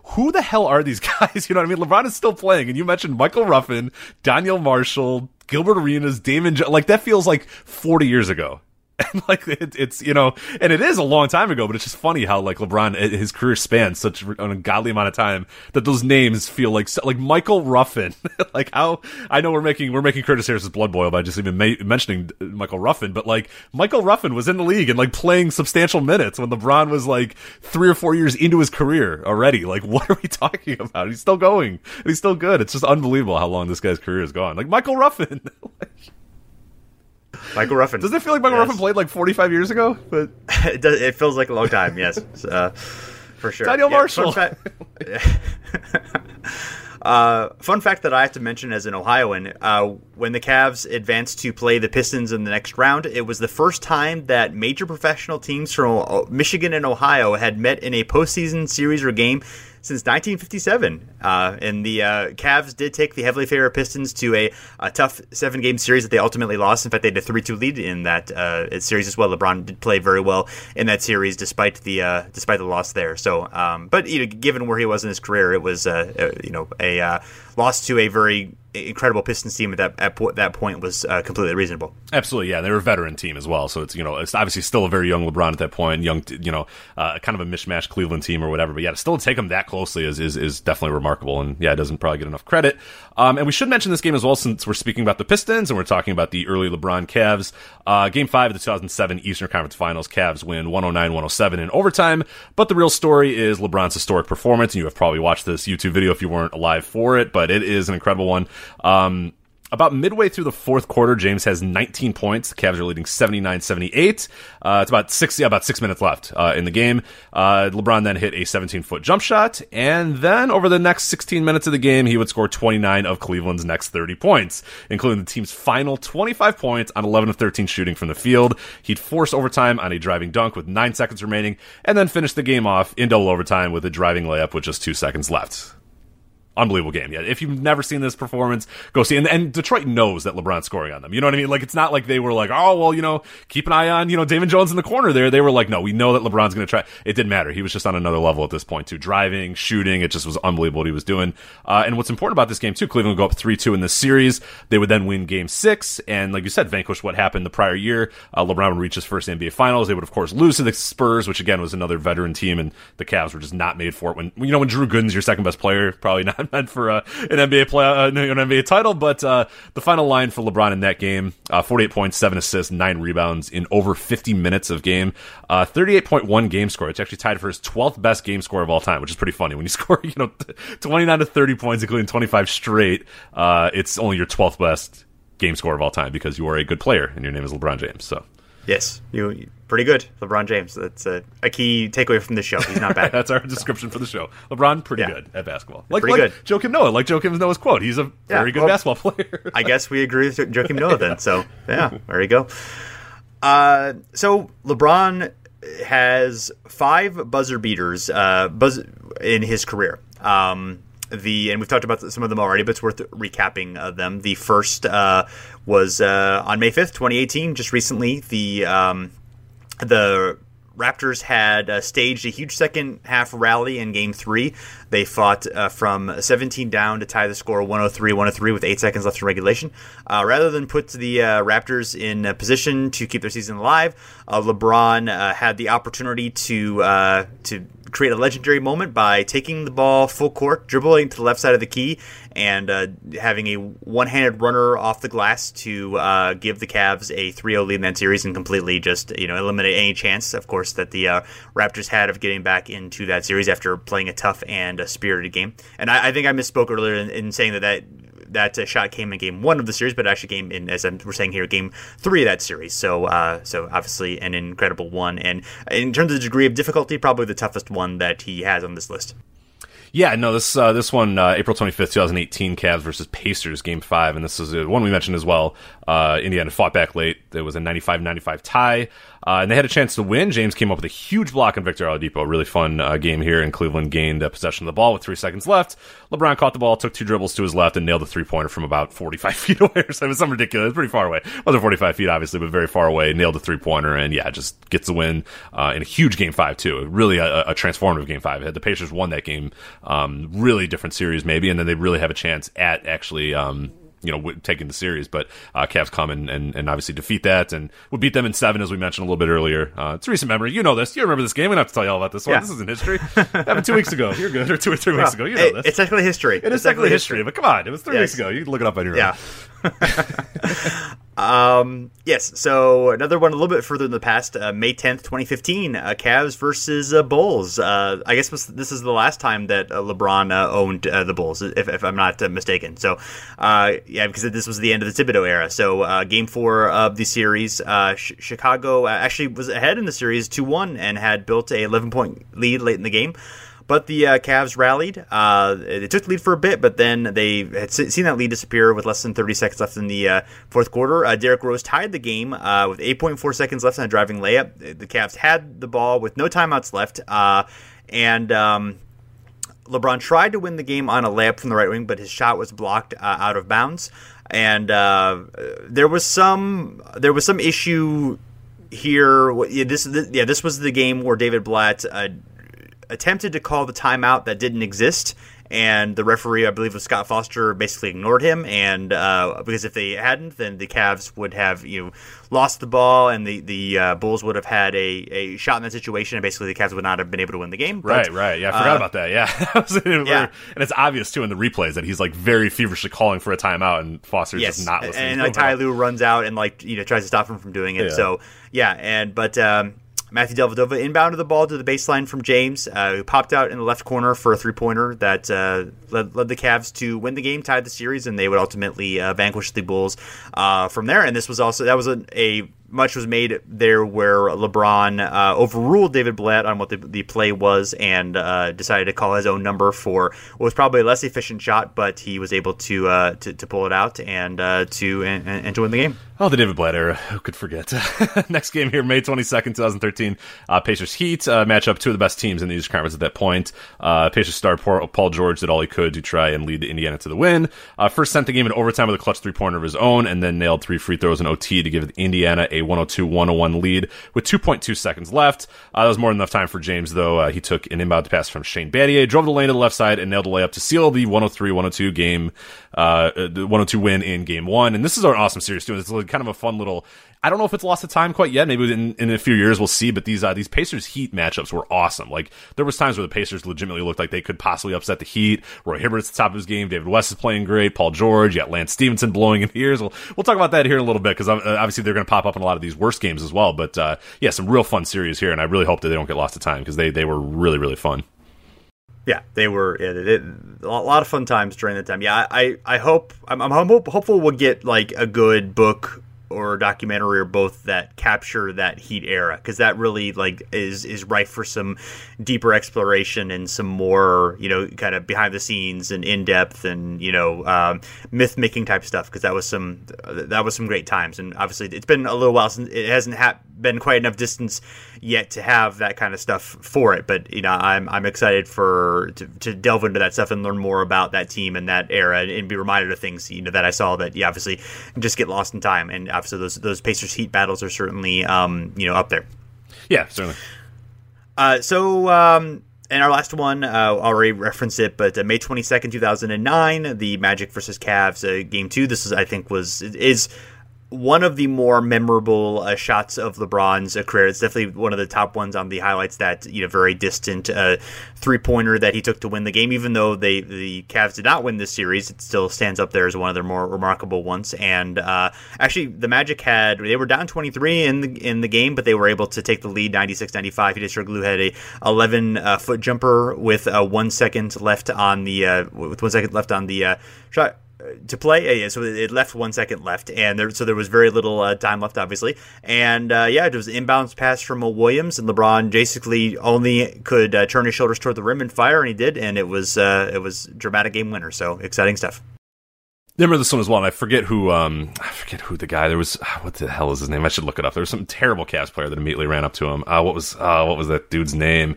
who the hell are these guys? You know what I mean? LeBron is still playing, and you mentioned Michael Ruffin, Donyell Marshall. Gilbert Arenas, Damon, like that feels like 40 years ago. And like it, it's you know, and it is a long time ago, but it's just funny how like LeBron eh, his career spans such an ungodly amount of time that those names feel like like Michael Ruffin. like how I know we're making we're making Curtis Harris's blood boil by just even ma- mentioning uh, Michael Ruffin, but like Michael Ruffin was in the league and like playing substantial minutes when LeBron was like three or four years into his career already. Like what are we talking about? He's still going. He's still good. It's just unbelievable how long this guy's career has gone. Like Michael Ruffin. like, Michael Ruffin. Does it feel like Michael yes. Ruffin played like 45 years ago? But it does. It feels like a long time. Yes, uh, for sure. Donyell yeah, Marshall. Fun fact, uh, fun fact that I have to mention as an Ohioan: uh, when the Cavs advanced to play the Pistons in the next round, it was the first time that major professional teams from Michigan and Ohio had met in a postseason series or game since 1957. Uh, and the uh, Cavs did take the heavily favored Pistons to a, a tough seven game series that they ultimately lost. In fact, they had a 3 2 lead in that uh, series as well. LeBron did play very well in that series despite the uh, despite the loss there. So, um, but you know, given where he was in his career, it was uh, uh, you know a loss to a very incredible Pistons team at that at po- that point was uh, completely reasonable. Absolutely, yeah. They were a veteran team as well, so it's you know it's obviously still a very young LeBron at that point, young you know uh, kind of a mishmash Cleveland team or whatever. But yeah, to still take them that closely is, is is definitely remarkable, and yeah, it doesn't probably get enough credit. Um, and we should mention this game as well since we're speaking about the Pistons and we're talking about the early LeBron Cavs. Uh, game five of the 2007 Eastern Conference Finals, Cavs win 109-107 in overtime. But the real story is LeBron's historic performance, and you have probably watched this YouTube video if you weren't alive for it, but it is an incredible one. Um, about midway through the fourth quarter, James has 19 points. The Cavs are leading 79-78. Uh, it's about six, yeah, about six minutes left uh, in the game. Uh, LeBron then hit a 17-foot jump shot, and then over the next 16 minutes of the game, he would score 29 of Cleveland's next 30 points, including the team's final 25 points on 11 of 13 shooting from the field. He'd force overtime on a driving dunk with nine seconds remaining, and then finish the game off in double overtime with a driving layup with just two seconds left unbelievable game. Yeah, if you've never seen this performance, go see. And, and Detroit knows that LeBron's scoring on them. You know what I mean? Like it's not like they were like, oh well, you know, keep an eye on you know Damon Jones in the corner there. They were like, no, we know that LeBron's going to try. It didn't matter. He was just on another level at this point too. Driving, shooting, it just was unbelievable what he was doing. Uh, and what's important about this game too, Cleveland would go up three two in the series. They would then win Game Six, and like you said, vanquish what happened the prior year. Uh, LeBron would reach his first NBA Finals. They would of course lose to the Spurs, which again was another veteran team, and the Cavs were just not made for it. When you know when Drew Gooden's your second best player, probably not meant for uh, an NBA play, uh, an NBA title. But uh, the final line for LeBron in that game: uh, 48 points, seven assists, nine rebounds in over 50 minutes of game. Uh, 38.1 game score. It's actually tied for his 12th best game score of all time, which is pretty funny. When you score, you know, 29 to 30 points, including 25 straight, uh, it's only your 12th best game score of all time because you are a good player and your name is LeBron James. So. Yes, you pretty good, LeBron James. That's a, a key takeaway from the show. He's not bad. That's our description for the show. LeBron, pretty yeah. good at basketball. Like, pretty like good. Joakim Noah, like Joakim Noah's quote. He's a yeah, very good well, basketball player. I guess we agree with Joakim Noah then. So yeah, there you go. Uh, so LeBron has five buzzer beaters uh, buzz in his career. Um, the and we've talked about some of them already, but it's worth recapping uh, them. The first uh, was uh, on May fifth, twenty eighteen, just recently. The um, the Raptors had uh, staged a huge second half rally in game three. They fought uh, from 17 down to tie the score 103 103 with eight seconds left in regulation. Uh, rather than put the uh, Raptors in a position to keep their season alive, uh, LeBron uh, had the opportunity to to create a legendary moment by taking the ball full court, dribbling to the left side of the key, and uh, having a one-handed runner off the glass to uh, give the Cavs a 3-0 lead in that series and completely just you know eliminate any chance, of course, that the uh, Raptors had of getting back into that series after playing a tough and a spirited game. And I, I think I misspoke earlier in, in saying that that that uh, shot came in game one of the series, but actually came in as we're saying here, game three of that series. So, uh, so obviously an incredible one, and in terms of the degree of difficulty, probably the toughest one that he has on this list. Yeah, no, this uh, this one, uh, April 25th, 2018, Cavs versus Pacers, game five. And this is one we mentioned as well. Uh, Indiana fought back late. There was a 95 95 tie. Uh, and they had a chance to win. James came up with a huge block on Victor Oladipo. Really fun uh, game here, and Cleveland gained uh, possession of the ball with three seconds left. LeBron caught the ball, took two dribbles to his left, and nailed a three pointer from about 45 feet away. so it was something ridiculous. Pretty far away. It wasn't 45 feet, obviously, but very far away. Nailed a three pointer, and yeah, just gets the win uh, in a huge game five, too. Really a, a transformative game five. The Pacers won that game. Um, really different series, maybe, and then they really have a chance at actually. Um, you know, taking the series. But uh, Cavs come and, and, and, obviously defeat that and would beat them in seven, as we mentioned a little bit earlier. Uh, it's recent memory. You know this. You remember this game. We don't have to tell you all about this one. Yeah. This is in history. happened two weeks ago. You're good. Or two or three weeks ago. You know this. It's technically history. It is technically history, history, but come on. It was three yes. weeks ago. You can look it up on your yeah. own. um, yes. So another one a little bit further in the past, uh, May 10th, 2015, uh, Cavs versus uh, Bulls. Uh, I guess this is the last time that uh, LeBron uh, owned the Bulls, if, if I'm not mistaken. So, yeah, because this was the end of the Thibodeau era. So, game four of the series, Sh- Chicago actually was ahead in the series 2 1 and had built a 11 point lead late in the game. But the uh, Cavs rallied. Uh, they took the lead for a bit, but then they had seen that lead disappear with less than 30 seconds left in the uh, fourth quarter. Uh, Derrick Rose tied the game uh, with 8.4 seconds left on a driving layup. The Cavs had the ball with no timeouts left, uh, and um, LeBron tried to win the game on a layup from the right wing, but his shot was blocked out of bounds. And there was some there was some issue here. This, yeah, this was the game where David Blatt uh, attempted to call the timeout that didn't exist, and the referee, I believe, was Scott Foster, basically ignored him. And uh, because if they hadn't, then the Cavs would have you know lost the ball, and the the uh, Bulls would have had a, a shot in that situation, and basically the Cavs would not have been able to win the game. But, right, right. Yeah, I forgot uh, about that. Yeah, yeah. And it's obvious too in the replays that he's like very feverishly calling for a timeout, and Foster's yes. just not listening. And like Ty Lue runs out and like you know tries to stop him from doing it. Yeah. So yeah, and but. Um, Matthew Dellavedova inbounded the ball to the baseline from James, uh, who popped out in the left corner for a three pointer that uh, led, led, the Cavs to win the game, tied the series, and they would ultimately uh, vanquish the Bulls uh, from there. And this was also that was a, a much was made there where LeBron uh, overruled David Blatt on what the, the play was and uh, decided to call his own number for what was probably a less efficient shot, but he was able to uh, to, to, pull it out and uh, to and, and, to win the game. Oh, the David Blatt era. Who could forget? Next game here, May 22nd, 2013. Uh, Pacers Heat uh, matchup, two of the best teams in the East Conference at that point. Pacers star Paul George did all he could to try and lead Indiana to the win. First sent the game in overtime with a clutch three pointer of his own, and then nailed three free throws in OT to give Indiana a 102 101 lead with 2.2 seconds left. Uh, that was more than enough time for James, though. Uh, he took an inbound pass from Shane Battier, drove the lane to the left side, and nailed a layup to seal the 103 102 game, the 102 win in game one. And this is an awesome series, too. It's kind of a fun little I don't know if it's lost of time quite yet. Maybe in, in a few years we'll see. But these uh, these Pacers Heat matchups were awesome. Like there was times where the Pacers legitimately looked like they could possibly upset the Heat. Roy Hibbert's at the top of his game. David West is playing great. Paul George. Got Lance Stephenson blowing in ears. We'll we'll talk about that here in a little bit because uh, obviously they're going to pop up in a lot of these worst games as well. But uh, yeah, some real fun series here, and I really hope that they don't get lost of time because they they were really really fun. Yeah, they were yeah, a lot of fun times during that time. Yeah, I I hope I'm, I'm hopeful we'll get like a good book or documentary or both that capture that heat era because that really like is is rife for some deeper exploration and some more you know kind of behind the scenes and in depth and you know um, myth making type stuff because that was some that was some great times. And obviously it's been a little while since it hasn't ha- been quite enough distance yet to have that kind of stuff for it but you know I'm I'm excited for to, to delve into that stuff and learn more about that team and that era and be reminded of things you know that I saw that you obviously just get lost in time and obviously those those Pacers Heat battles are certainly um, you know up there. Yeah, certainly. Uh, so um, and our last one, uh, already referenced it, but uh, May twenty second, two thousand and nine, the Magic versus Cavs uh, game two. This is, I think, was is one of the more memorable uh, shots of LeBron's uh, career. It's definitely one of the top ones on the highlights. That you know, very distant uh, three pointer that he took to win the game. Even though they the Cavs did not win this series, it still stands up there as one of their more remarkable ones. And uh, actually, the Magic had they were down twenty three in the in the game, but they were able to take the lead 96-95. He just Glue had a eleven uh, foot jumper with uh, one second left on the with one second left on the shot to play. Yeah, so it left one second left, and there, so there was very little uh, time left, obviously. And uh, yeah, it was an inbounds pass from Williams, and LeBron basically only could uh, turn his shoulders toward the rim and fire, and he did, and it was uh, it was dramatic game winner. So exciting stuff. Remember this one as well, and I forget who um I forget who the guy there was. What the hell is his name? I should look it up. There was some terrible Cavs player that immediately ran up to him. Uh, what was uh, what was that dude's name?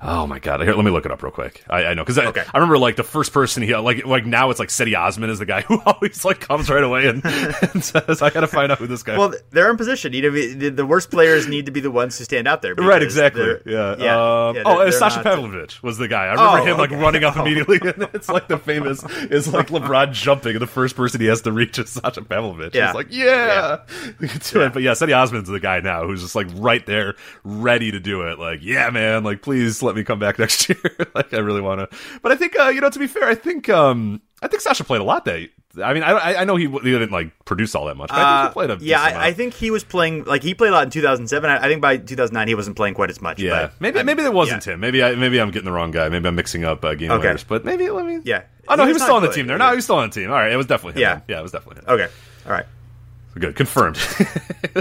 Oh my god! Here, let me look it up real quick. I, I know because I, okay. I remember like the first person he like like now it's like Cedi Osman is the guy who always like comes right away and, and says I got to find out who this guy. Well, they're in position. You know, the worst players need to be the ones who stand out there. Right. Exactly. Yeah. Yeah. Um, yeah oh, Sasha Pavlovic was the guy. I remember oh, him like running up immediately. and it's like the famous is like LeBron jumping and the first person he has to reach is Sasha Pavlovic. Yeah. It's like yeah, yeah. do it. But yeah, Cedi Osman's the guy now who's just like right there, ready to do it. Like yeah, man. Like please let me come back next year. like I really want to, but I think uh, you know to be fair, I think um, I think Sasha played a lot that. I mean, I I know he, he didn't like produce all that much, but I think he uh, played a yeah. I, I, think he was playing like he played a lot in 2007. I, I, think by 2009 he wasn't playing quite as much. Yeah, but, maybe maybe it wasn't yeah. him. Maybe I maybe I'm getting the wrong guy. Maybe I'm mixing up uh, game okay. winners. But maybe let me. Yeah. Oh no, he, he was, was still on the team there. No, he was still on the team. All right, it was definitely him. Yeah, yeah, it was definitely him. Okay, all right. Good, confirmed.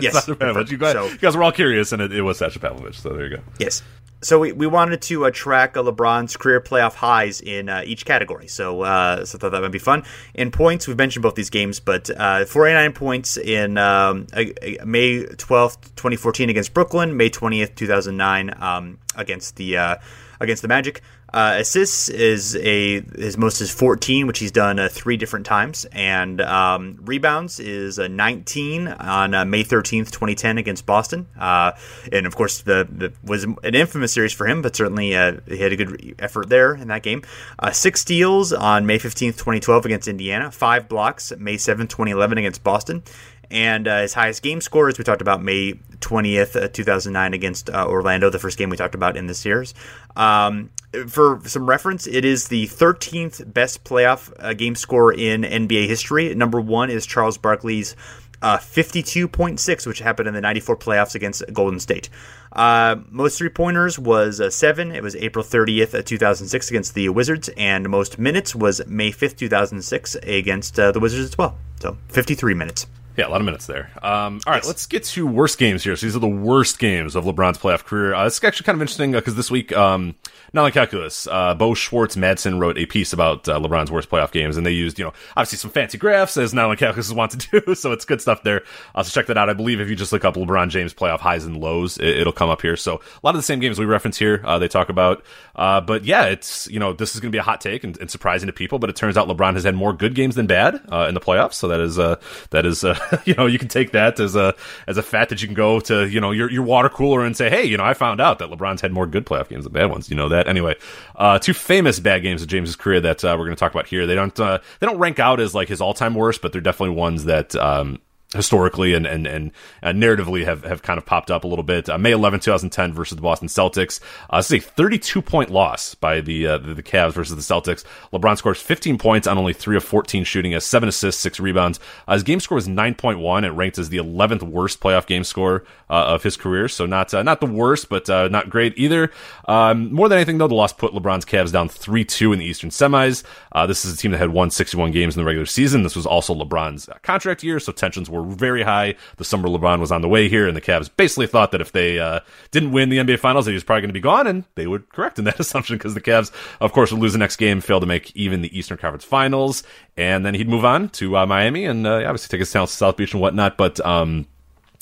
yes, confirmed. You, guys, so, you guys were all curious, and it, it was Sasha Pavlovic. So there you go. Yes so we, we wanted to uh, track uh, LeBron's career playoff highs in uh, each category. So uh, so I thought that might be fun. In points, we've mentioned both these games, but uh, 49 points in um, May 12th, 2014 against Brooklyn, May 20th, 2009 um, against the uh, against the Magic. Uh, assists is a his most is 14, which he's done uh, three different times, and um, rebounds is a 19 on uh, May 13th, 2010 against Boston. Uh, and of course, the, the, was an infamous series for him, but certainly uh, he had a good effort there in that game. Uh, six steals on May 15th, 2012 against Indiana. Five blocks May 7th, 2011 against Boston, and uh, his highest game score, as we talked about, May 20th, uh, 2009 against uh, Orlando, the first game we talked about in this series. Um, for some reference, it is the 13th best playoff uh, game score in NBA history. Number one is Charles Barkley's uh, 52.6, which happened in the 94 playoffs against Golden State. Uh, most three pointers was uh, seven. It was April 30th, 2006 against the Wizards, and most minutes was May 5th, 2006 against uh, the Wizards as well. So 53 minutes. Yeah, a lot of minutes there. Um, all right, yes. let's get to worst games here. So these are the worst games of LeBron's playoff career. Uh, it's actually kind of interesting because uh, this week, um, Nylon Calculus, uh, Bo Schwartz Madsen wrote a piece about uh, LeBron's worst playoff games, and they used, you know, obviously some fancy graphs as Nylon Calculus want to do. so it's good stuff there. Uh, so check that out. I believe if you just look up LeBron James playoff highs and lows, it, will come up here. So a lot of the same games we reference here, uh, they talk about. Uh, but yeah, it's you know this is going to be a hot take and, and, surprising to people, but it turns out LeBron has had more good games than bad uh, in the playoffs. So that is that is you know you can take that as a as a fact that you can go to you know your your water cooler and say, hey, you know I found out that LeBron's had more good playoff games than bad ones. You know that anyway. Uh, two famous bad games of James's career that uh, we're going to talk about here. They don't uh, they don't rank out as like his all time worst, but they're definitely ones that um, historically and and and uh, narratively have have kind of popped up a little bit. Uh, May 11, 2010 versus the Boston Celtics. Uh, this is a 32 point loss by the, uh, the, the Cavs versus the Celtics. LeBron scores 15 points on only 3 of 14 shooting, has 7 assists, 6 rebounds. Uh, his game score was 9.1. It ranked as the 11th worst playoff game score uh, of his career. So not uh, not the worst, but not great either. Um, more than anything though, the loss put LeBron's Cavs down 3-2 in the Eastern semis. This is a team that had won 61 games in the regular season. This was also LeBron's contract year, so tensions were were very high. The summer LeBron was on the way here, and the Cavs basically thought that if they uh, didn't win the NBA Finals, that he was probably going to be gone, and they were correct in that assumption because the Cavs, of course, would lose the next game, fail to make even the Eastern Conference Finals, and then he'd move on to uh, Miami and uh, obviously take his talents to South Beach and whatnot. But um,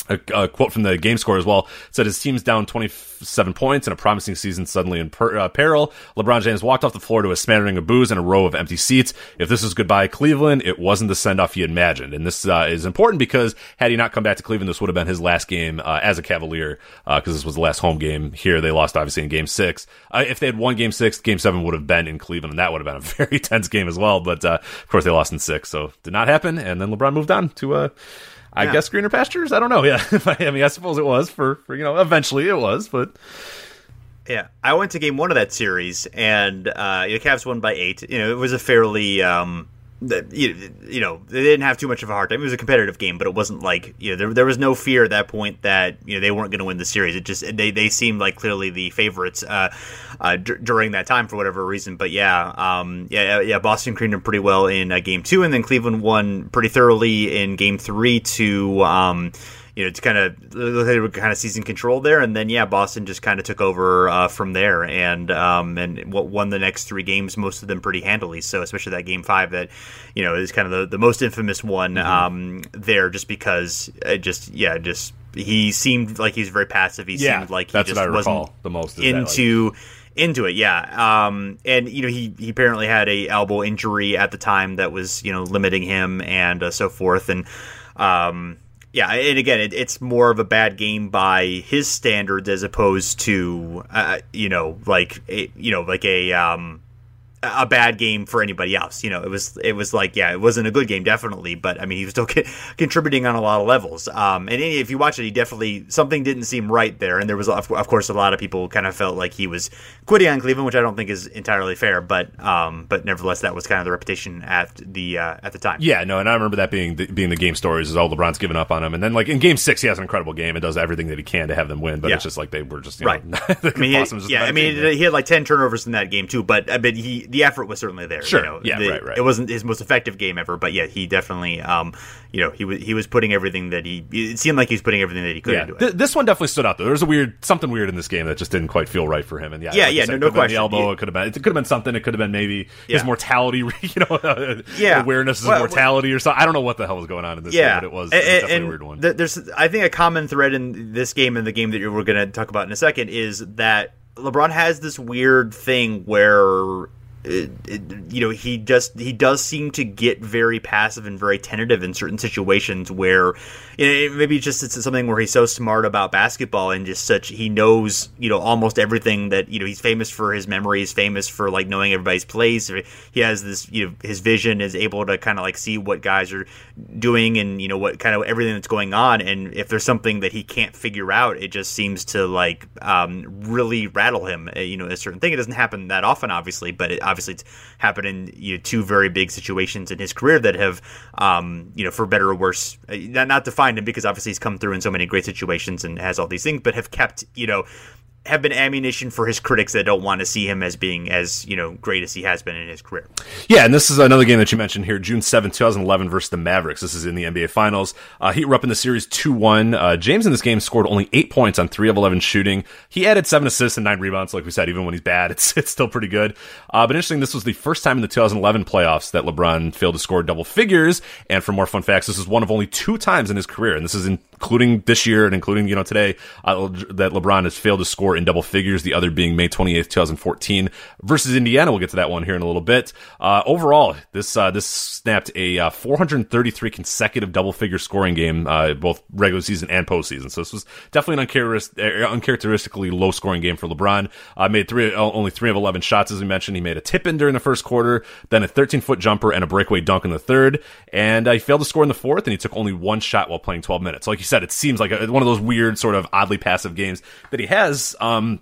a, a, quote from the game score as well said his team's down 27 points and a promising season suddenly in per, uh, peril. LeBron James walked off the floor to a smattering of boos and a row of empty seats. If this was goodbye Cleveland, it wasn't the send off he imagined. And this uh, is important because had he not come back to Cleveland, this would have been his last game uh, as a Cavalier because uh, this was the last home game here. They lost obviously in game six. Uh, if they had won game six, game seven would have been in Cleveland and that would have been a very tense game as well. But uh, of course they lost in six. So did not happen. And then LeBron moved on to I yeah. guess greener pastures. I don't know. Yeah, I mean, I suppose it was for, for you know, eventually it was, but yeah, I went to game one of that series, and uh, the Cavs won by eight. You know, it was a fairly um, you, know they didn't have too much of a hard time. It was a competitive game, but it wasn't like you know there, there was no fear at that point that you know they weren't going to win the series. It just they, they seemed like clearly the favorites uh, uh, d- during that time for whatever reason. But yeah, um, yeah, yeah, Boston creamed them pretty well in uh, game two, and then Cleveland won pretty thoroughly in game three to. Um, you know, to kind of they were kind of seizing control there, and then yeah, Boston just kind of took over uh, from there, and um, and won the next three games, most of them pretty handily. So especially that game five, that you know is kind of the, the most infamous one mm-hmm. um, there, just because it just yeah, just he seemed like he was very passive. He yeah, seemed like he just wasn't the most into. That, like into it. Yeah, um, and you know he he apparently had a elbow injury at the time that was you know limiting him and uh, so forth, and um, yeah, and again, it, it's more of a bad game by his standards as opposed to, uh, you know, like a, you know, like a um, a bad game for anybody else. You know, it was it was like yeah, it wasn't a good game definitely, but I mean he was still contributing on a lot of levels. Um, and if you watch it, he definitely something didn't seem right there, and there was of course a lot of people kind of felt like he was quitting on Cleveland, which I don't think is entirely fair, but um, but nevertheless that was kind of the reputation at the uh, at the time. Yeah, no, and I remember that being the, being the game stories is all LeBron's given up on him, and then like in Game Six he has an incredible game and does everything that he can to have them win, but yeah. it's just like they were just right. Know, I mean, he, yeah, I mean he had like ten turnovers in that game too, but I mean he the effort was certainly there. Sure. You know, yeah. The, right. Right. It wasn't his most effective game ever, but yeah, he definitely, um, you know, he was he was putting everything that he. It seemed like he was putting everything that he could yeah. into it. Th- this one definitely stood out though. There was a weird something weird in this game that just didn't quite feel right for him. And yeah, yeah, like yeah, said, no, no question. The elbow. It could have been. It could have been something. It could have been maybe yeah. his mortality. You know, yeah. awareness of well, mortality or something. I don't know what the hell was going on in this yeah. game, but it was, it was definitely and a weird one. there's, I think, a common thread in this game and the game that we're going to talk about in a second is that LeBron has this weird thing where you know he just he does seem to get very passive and very tentative in certain situations where you know, maybe just it's something where he's so smart about basketball and just such he knows you know almost everything that you know he's famous for his memory he's famous for like knowing everybody's place. He has this you know his vision is able to kind of like see what guys are doing and you know what kind of everything that's going on. And if there's something that he can't figure out it just seems to like um, really rattle him uh, you know a certain thing. It doesn't happen that often obviously but it obviously it's happened in you know, two very big situations in his career that have, um, you know, for better or worse, uh, not, not defined him because obviously he's come through in so many great situations and has all these things, but have kept, you know, have been ammunition for his critics that don't want to see him as being as you know great as he has been in his career. Yeah, and this is another game that you mentioned here, June seventh, 2011 versus the Mavericks. This is in the NBA Finals. Uh, Heat were up in the series 2-1. Uh, James in this game scored only 8 points on 3 of 11 shooting. He added 7 assists and 9 rebounds, like we said, even when he's bad, it's, it's still pretty good. Uh, but interesting, this was the first time in the 2011 playoffs that LeBron failed to score double figures. And for more fun facts, this is one of only two times in his career, and this is including this year and including, you know, today, uh, that LeBron has failed to score in double figures, the other being May 28th, 2014 versus Indiana. We'll get to that one here in a little bit. Uh, overall, this, uh, this snapped a uh, 433 consecutive double figure scoring game, uh, both regular season and postseason. So this was definitely an uh, uncharacteristically low scoring game for LeBron. Uh, made three, only three of 11 shots, as we mentioned. He made a tip in during the first quarter, then a 13 foot jumper and a breakaway dunk in the third. And he failed to score in the fourth, and he took only one shot while playing 12 minutes. Like you said, it seems like a, one of those weird, sort of oddly passive games that he has. Um,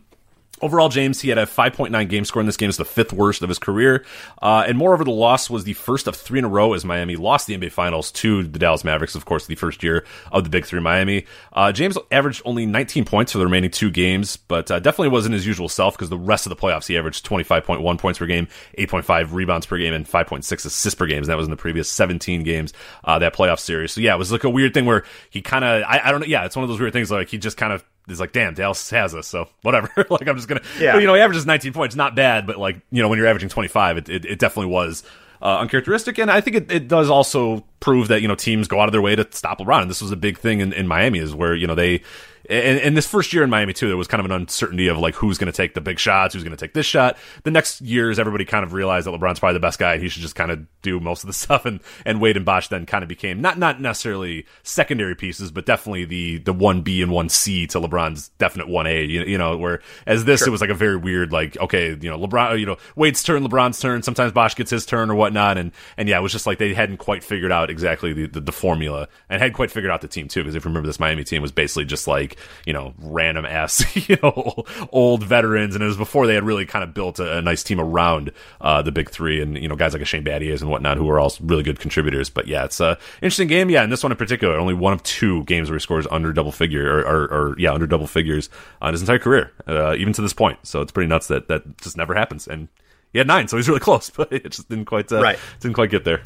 Overall, James, he had a 5.9 game score in this game. It's the fifth worst of his career. Uh, and moreover, the loss was the first of three in a row as Miami lost the NBA Finals to the Dallas Mavericks, of course, the first year of the Big Three Miami. Uh, James averaged only 19 points for the remaining two games, but uh, definitely wasn't his usual self because the rest of the playoffs he averaged 25.1 points per game, 8.5 rebounds per game, and 5.6 assists per game. And that was in the previous 17 games, uh, that playoff series. So yeah, it was like a weird thing where he kind of, I, I don't know, yeah, it's one of those weird things like he just kind of he's like, damn, Dallas has us, so whatever. like, I'm just gonna, yeah. you know, he averages 19 points, not bad, but like, you know, when you're averaging 25, it, it, it definitely was uh, uncharacteristic, and I think it, it does also prove that you know teams go out of their way to stop LeBron, and this was a big thing in, in Miami, is where you know they and, and this first year in Miami too, there was kind of an uncertainty of like who's going to take the big shots, who's going to take this shot. The next years, everybody kind of realized that LeBron's probably the best guy, and he should just kind of do most of the stuff. And and Wade and Bosh then kind of became not not necessarily secondary pieces, but definitely the the one B and one C to LeBron's definite one A. You, you know, where as this sure. it was like a very weird like okay, you know LeBron, you know Wade's turn, LeBron's turn. Sometimes Bosh gets his turn or whatnot, and and yeah, it was just like they hadn't quite figured out exactly the the, the formula and had quite figured out the team too. Because if you remember, this Miami team was basically just like you know random ass, you know, old veterans, and it was before they had really kind of built a, a nice team around uh, the big three, and you know, guys like a Shane Battier and whatnot, who are all really good contributors. But yeah, it's a interesting game. Yeah, and this one in particular, only one of two games where he scores under double figure, or, or, or yeah, under double figures on his entire career, uh, even to this point. So it's pretty nuts that that just never happens. And he had nine, so he's really close, but it just didn't quite uh, right. didn't quite get there.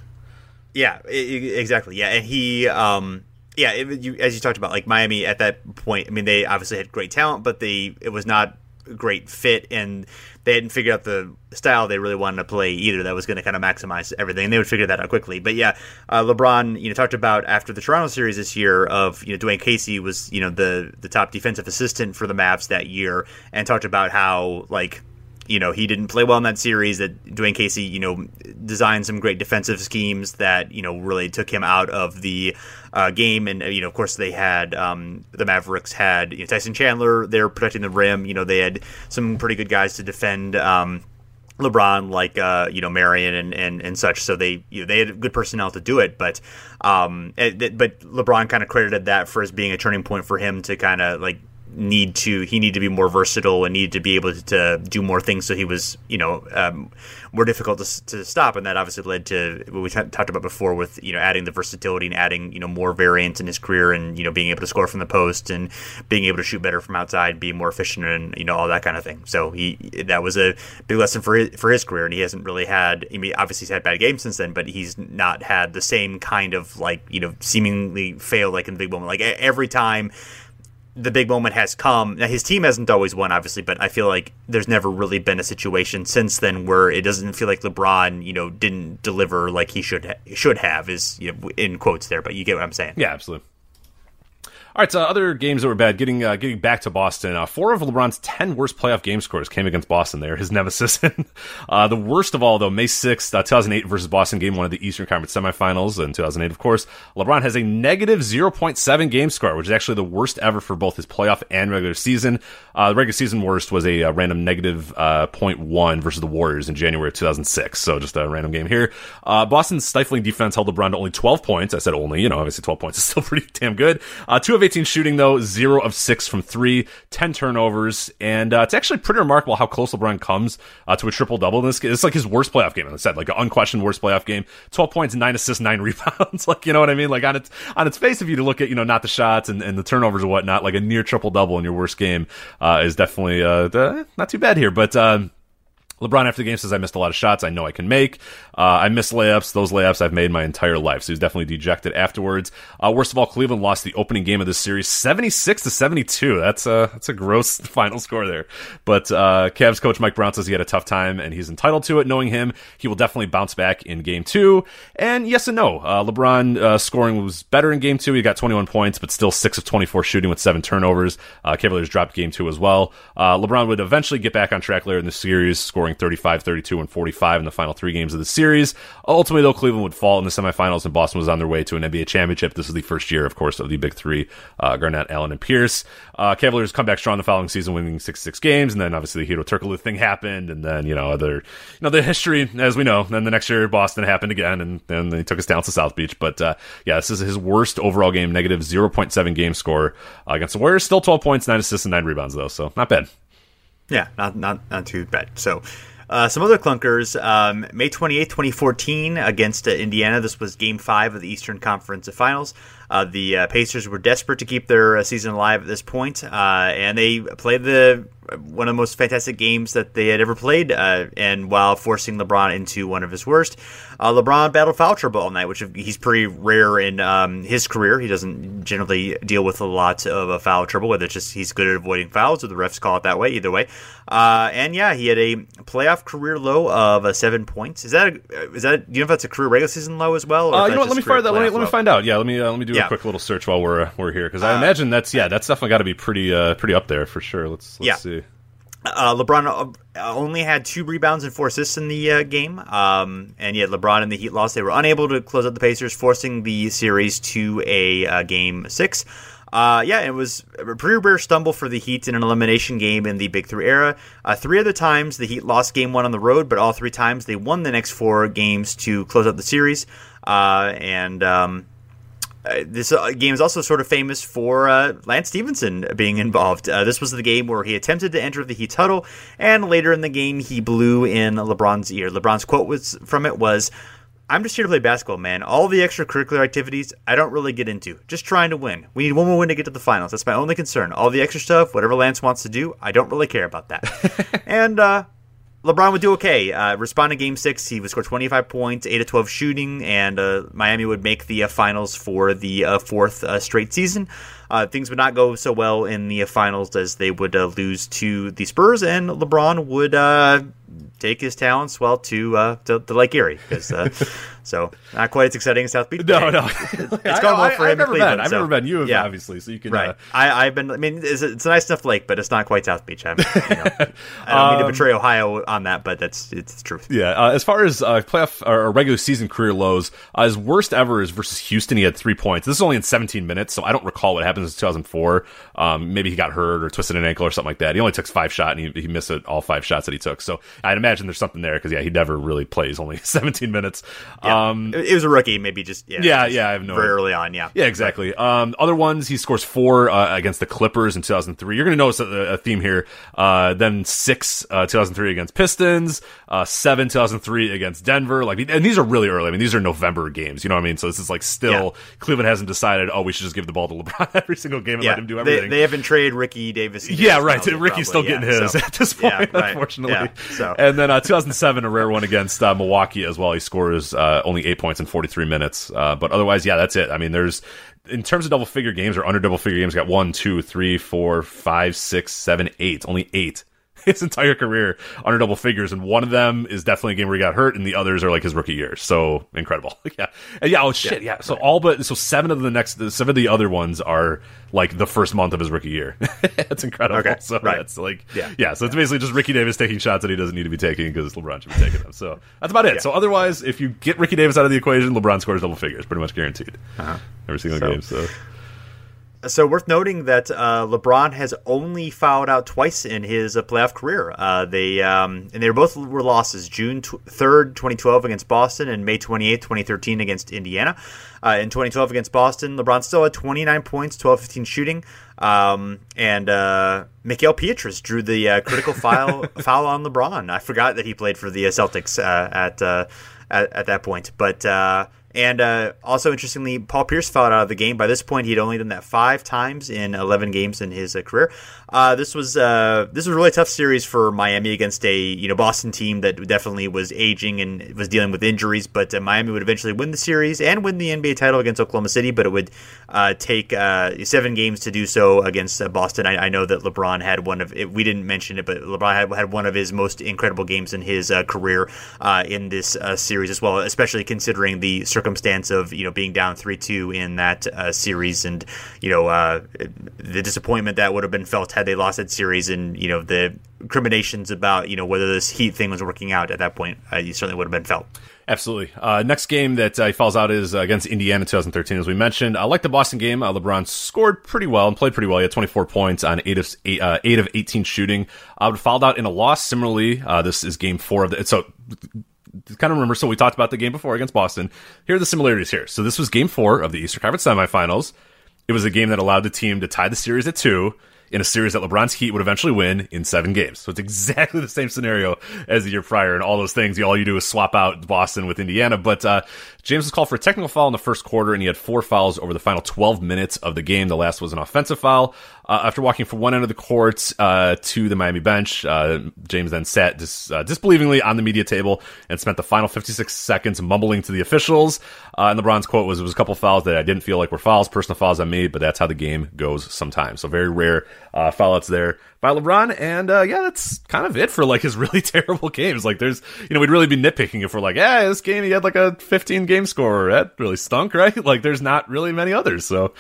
Yeah, exactly. Yeah, and he um yeah, it, you, as you talked about, like Miami at that point, I mean, they obviously had great talent, but they it was not a great fit, and they hadn't figured out the style they really wanted to play either. That was going to kind of maximize everything, and they would figure that out quickly. But yeah, uh, LeBron, you know, talked about after the Toronto series this year of you know Dwane Casey was you know the the top defensive assistant for the Mavs that year, and talked about how like you know he didn't play well in that series. That Dwane Casey, you know, designed some great defensive schemes that you know really took him out of the uh, game. And you know, of course, they had um, the Mavericks had you know, Tyson Chandler. They're protecting the rim. You know, they had some pretty good guys to defend. Um, LeBron, like uh, you know Marion and, and, and such, so they you know, they had good personnel to do it, but um, it, but LeBron kind of credited that for as being a turning point for him to kind of like need to he needed to be more versatile and needed to be able to, to do more things. So he was you know um, more difficult to, to stop. And that obviously led to what we t- talked about before with you know adding the versatility and adding you know more variance in his career and you know being able to score from the post and being able to shoot better from outside being more efficient and you know all that kind of thing. So he that was a big lesson for his, for his career. And he hasn't really had I mean obviously he's had bad games since then but he's not had the same kind of like you know seemingly fail like in the big moment. Like every time the big moment has come. Now, his team hasn't always won, obviously, but I feel like there's never really been a situation since then where it doesn't feel like LeBron, you know, didn't deliver like he should ha- should have. Is you know, in quotes there, but you get what I'm saying. Yeah, absolutely. All right, so other games that were bad. Getting uh, getting back to Boston, uh, four of LeBron's ten worst playoff game scores came against Boston. There, his nemesis. uh, the worst of all, though, May sixth, uh, two thousand eight versus Boston, game one of the Eastern Conference semifinals in two thousand eight. Of course, LeBron has a negative zero point seven game score, which is actually the worst ever for both his playoff and regular season. Uh, the regular season worst was a, uh, random negative, uh, 0.1 versus the Warriors in January of two thousand six. So just a random game here. Boston's stifling defense held LeBron to only twelve points. I said only, you know, obviously twelve points is still pretty damn good. two of 18 shooting, though, 0 of 6 from 3, 10 turnovers, and uh, it's actually pretty remarkable how close LeBron comes uh, to a triple double in this game. It's like his worst playoff game, as I said, like an unquestioned worst playoff game. 12 points, 9 assists, 9 rebounds. like, you know what I mean? Like, on its, on its face, if you to look at, you know, not the shots and, and the turnovers and whatnot, like a near triple double in your worst game uh, is definitely uh, not too bad here. But, um, LeBron after the game says, I missed a lot of shots I know I can make. Uh, I missed layups. Those layups I've made my entire life. So he's definitely dejected afterwards. Uh, worst of all, Cleveland lost the opening game of this series 76 to 72. That's a, that's a gross final score there. But, uh, Cavs coach Mike Brown says he had a tough time and he's entitled to it. Knowing him, he will definitely bounce back in game two. And yes and no. Uh, LeBron, uh, scoring was better in game two. He got 21 points, but still six of 24 shooting with seven turnovers. Uh, Cavaliers dropped game two as well. LeBron would eventually get back on track later in the series, scoring scoring 35, 32, and 45 in the final three games of the series. Ultimately, though, Cleveland would fall in the semifinals, and Boston was on their way to an NBA championship. This is the first year, of course, of the big three uh, Garnett, Allen, and Pierce. Uh, Cavaliers come back strong the following season, winning 66 games, and then obviously the Hedo Turkoglu thing happened, and then, you know, other, you know, the history, as we know. Then the next year, Boston happened again, and then they took us down to South Beach. But uh, yeah, this is his worst overall game, negative 0.7 game score uh, against the Warriors. Still 12 points, 9 assists, and 9 rebounds, though, so not bad. Yeah, not not not too bad. So uh, some other clunkers. Um, May 28th, 2014, against uh, Indiana. This was game five of the Eastern Conference Finals. Uh, the uh, Pacers were desperate to keep their uh, season alive at this point, uh, and they played the one of the most fantastic games that they had ever played, and while forcing LeBron into one of his worst. LeBron battled foul trouble all night, which he's pretty rare in um, his career. He doesn't generally deal with a lot of foul trouble, whether it's just he's good at avoiding fouls or the refs call it that way. Either way, and yeah, he had a playoff career low of seven points. Is that a, is that do you know if that's a career regular season low as well? you know what? Let me fire that. Let me, let me find out. Yeah, let me let me do yeah. a quick little search while we're uh, we're here because I uh, imagine that's yeah that's definitely got to be pretty uh, pretty up there for sure. Let's let's yeah. see. Uh, LeBron uh, only had two rebounds and four assists in the uh, game, um, and yet LeBron and the Heat lost. They were unable to close out the Pacers, forcing the series to a uh, game six. Uh, yeah, it was a pretty rare stumble for the Heat in an elimination game in the Big Three era. Uh, three other times the Heat lost game one on the road, but all three times they won the next four games to close out the series. Uh and um, uh, this uh, game is also sort of famous for uh, Lance Stephenson being involved. Uh, this was the game where he attempted to enter the Heat huddle, and later in the game he blew in LeBron's ear. LeBron's quote was from it was, "I'm just here to play basketball, man. All the extracurricular activities I don't really get into. Just trying to win. We need one more win to get to the finals. That's my only concern. All the extra stuff, whatever Lance wants to do, I don't really care about that." and uh, LeBron would do okay. Uh, respond Game Six, he would score 25 points, 8 of 12 shooting, and uh, Miami would make the uh, finals for the uh, fourth uh, straight season. Uh, things would not go so well in the finals as they would lose to the Spurs, and LeBron would take his talents well to uh, to, to Lake Erie because uh, so not quite as exciting as South Beach. No, no, it's going well for I, him. I've never been. I've so, never been. You have yeah. obviously, so you can. Right. Uh, I, have been. I mean, it's, it's, a nice enough lake, but it's not quite South Beach. You know, I don't um, mean to um, betray Ohio on that, but that's it's the truth. Yeah. Uh, as far as uh, playoff or regular season career lows, uh, his worst ever is versus Houston. He had three points. This is only in 17 minutes, so I don't recall what happened in 2004. Um, maybe he got hurt or twisted an ankle or something like that. He only took five shots and he, he missed it, all five shots that he took. So I'd imagine there's something there because yeah, he never really plays. Only 17 minutes. Yeah. Um, it was a rookie, maybe just yeah, yeah, just yeah. I have no very early on. Yeah, yeah, exactly. Um, other ones, he scores four uh, against the Clippers in 2003. You're going to notice a, a, theme here. Uh, then six uh, 2003 against Pistons, uh, seven 2003 against Denver. Like, and these are really early. I mean, these are November games. You know what I mean? So this is like still yeah. Cleveland hasn't decided. Oh, we should just give the ball to LeBron every single game and yeah. let him do everything. They, they haven't traded Ricky Davis. Yeah, right. Ricky's probably. still getting his so, at this point, unfortunately. So. And then uh, 2007, a rare one against uh, Milwaukee as well. He scores uh, only eight points in 43 minutes. Uh, but otherwise, yeah, that's it. I mean, there's in terms of double figure games or under double figure games, got one, two, three, four, five, six, seven, eight. Only eight his entire career under double figures, and one of them is definitely a game where he got hurt, and the others are like his rookie years. So incredible, yeah, and yeah. Oh shit, yeah. yeah. So all but so seven of the next, seven of the other ones are like the first month of his rookie year. That's incredible. Okay, so right. that's like yeah, yeah. So it's basically just Ricky Davis taking shots that he doesn't need to be taking because LeBron should be taking them. So that's about it. Yeah. So otherwise, if you get Ricky Davis out of the equation, LeBron scores double figures, pretty much guaranteed. Uh-huh. Every single so. game. So So worth noting that uh, LeBron has only fouled out twice in his uh, playoff career. Uh, they um, and they were both were losses: June third, twenty twelve against Boston, and May twenty eighth, twenty thirteen against Indiana. Uh, in 2012 against Boston, LeBron still had 29 points, 12 15 shooting. Um, and uh, Mickael Pietrus drew the uh, critical foul, foul on LeBron. I forgot that he played for the Celtics uh, at, uh, at, at that point. But uh, and uh, also, interestingly, Paul Pierce fouled out of the game. By this point, he'd only done that five times in 11 games in his uh, career. Uh, this was uh, this was a really tough series for Miami against a you know Boston team that definitely was aging and was dealing with injuries. But uh, Miami would eventually win the series and win the NBA title against Oklahoma City. But it would uh, take seven games to do so against Boston. I, I, know that LeBron had one of it, we didn't mention it, but LeBron had, had one of his most incredible games in his career in this series as well, especially considering the circumstance of you know being down three two in that uh, series, and you know uh, the disappointment that would have been felt had they lost that series, and you know the recriminations about you know whether this Heat thing was working out at that point, uh, you certainly would have been felt. Absolutely. Uh, next game that uh, falls out is uh, against Indiana 2013, as we mentioned. I like the Boston game. Uh, LeBron scored pretty well and played pretty well. He had 24 points on eight of eight, uh, eight of 18 shooting. Uh, fouled out in a loss. Similarly, uh, this is game four of the. So kind of remember. So we talked about the game before against Boston. Here are the similarities here. So this was game four of the Eastern Conference semifinals. It was a game that allowed the team to tie the series at two in a series that LeBron's Heat would eventually win in seven games. So it's exactly the same scenario as the year prior, and all those things. All you do is swap out Boston with Indiana. But uh, James was called for a technical foul in the first quarter, and he had four fouls over the final 12 minutes of the game. The last was an offensive foul. Uh, after walking from one end of the court uh, to the Miami bench, uh, James then sat dis- uh, disbelievingly on the media table and spent the final 56 seconds mumbling to the officials. Uh, and LeBron's quote was, "It was a couple fouls that I didn't feel like were fouls, personal fouls on me, but that's how the game goes sometimes." So very rare uh, foul outs there by LeBron. And uh, yeah, that's kind of it for like his really terrible games. Like there's, you know, we'd really be nitpicking if we're like, yeah, this game he had like a 15 game score. That really stunk, right? Like there's not really many others. So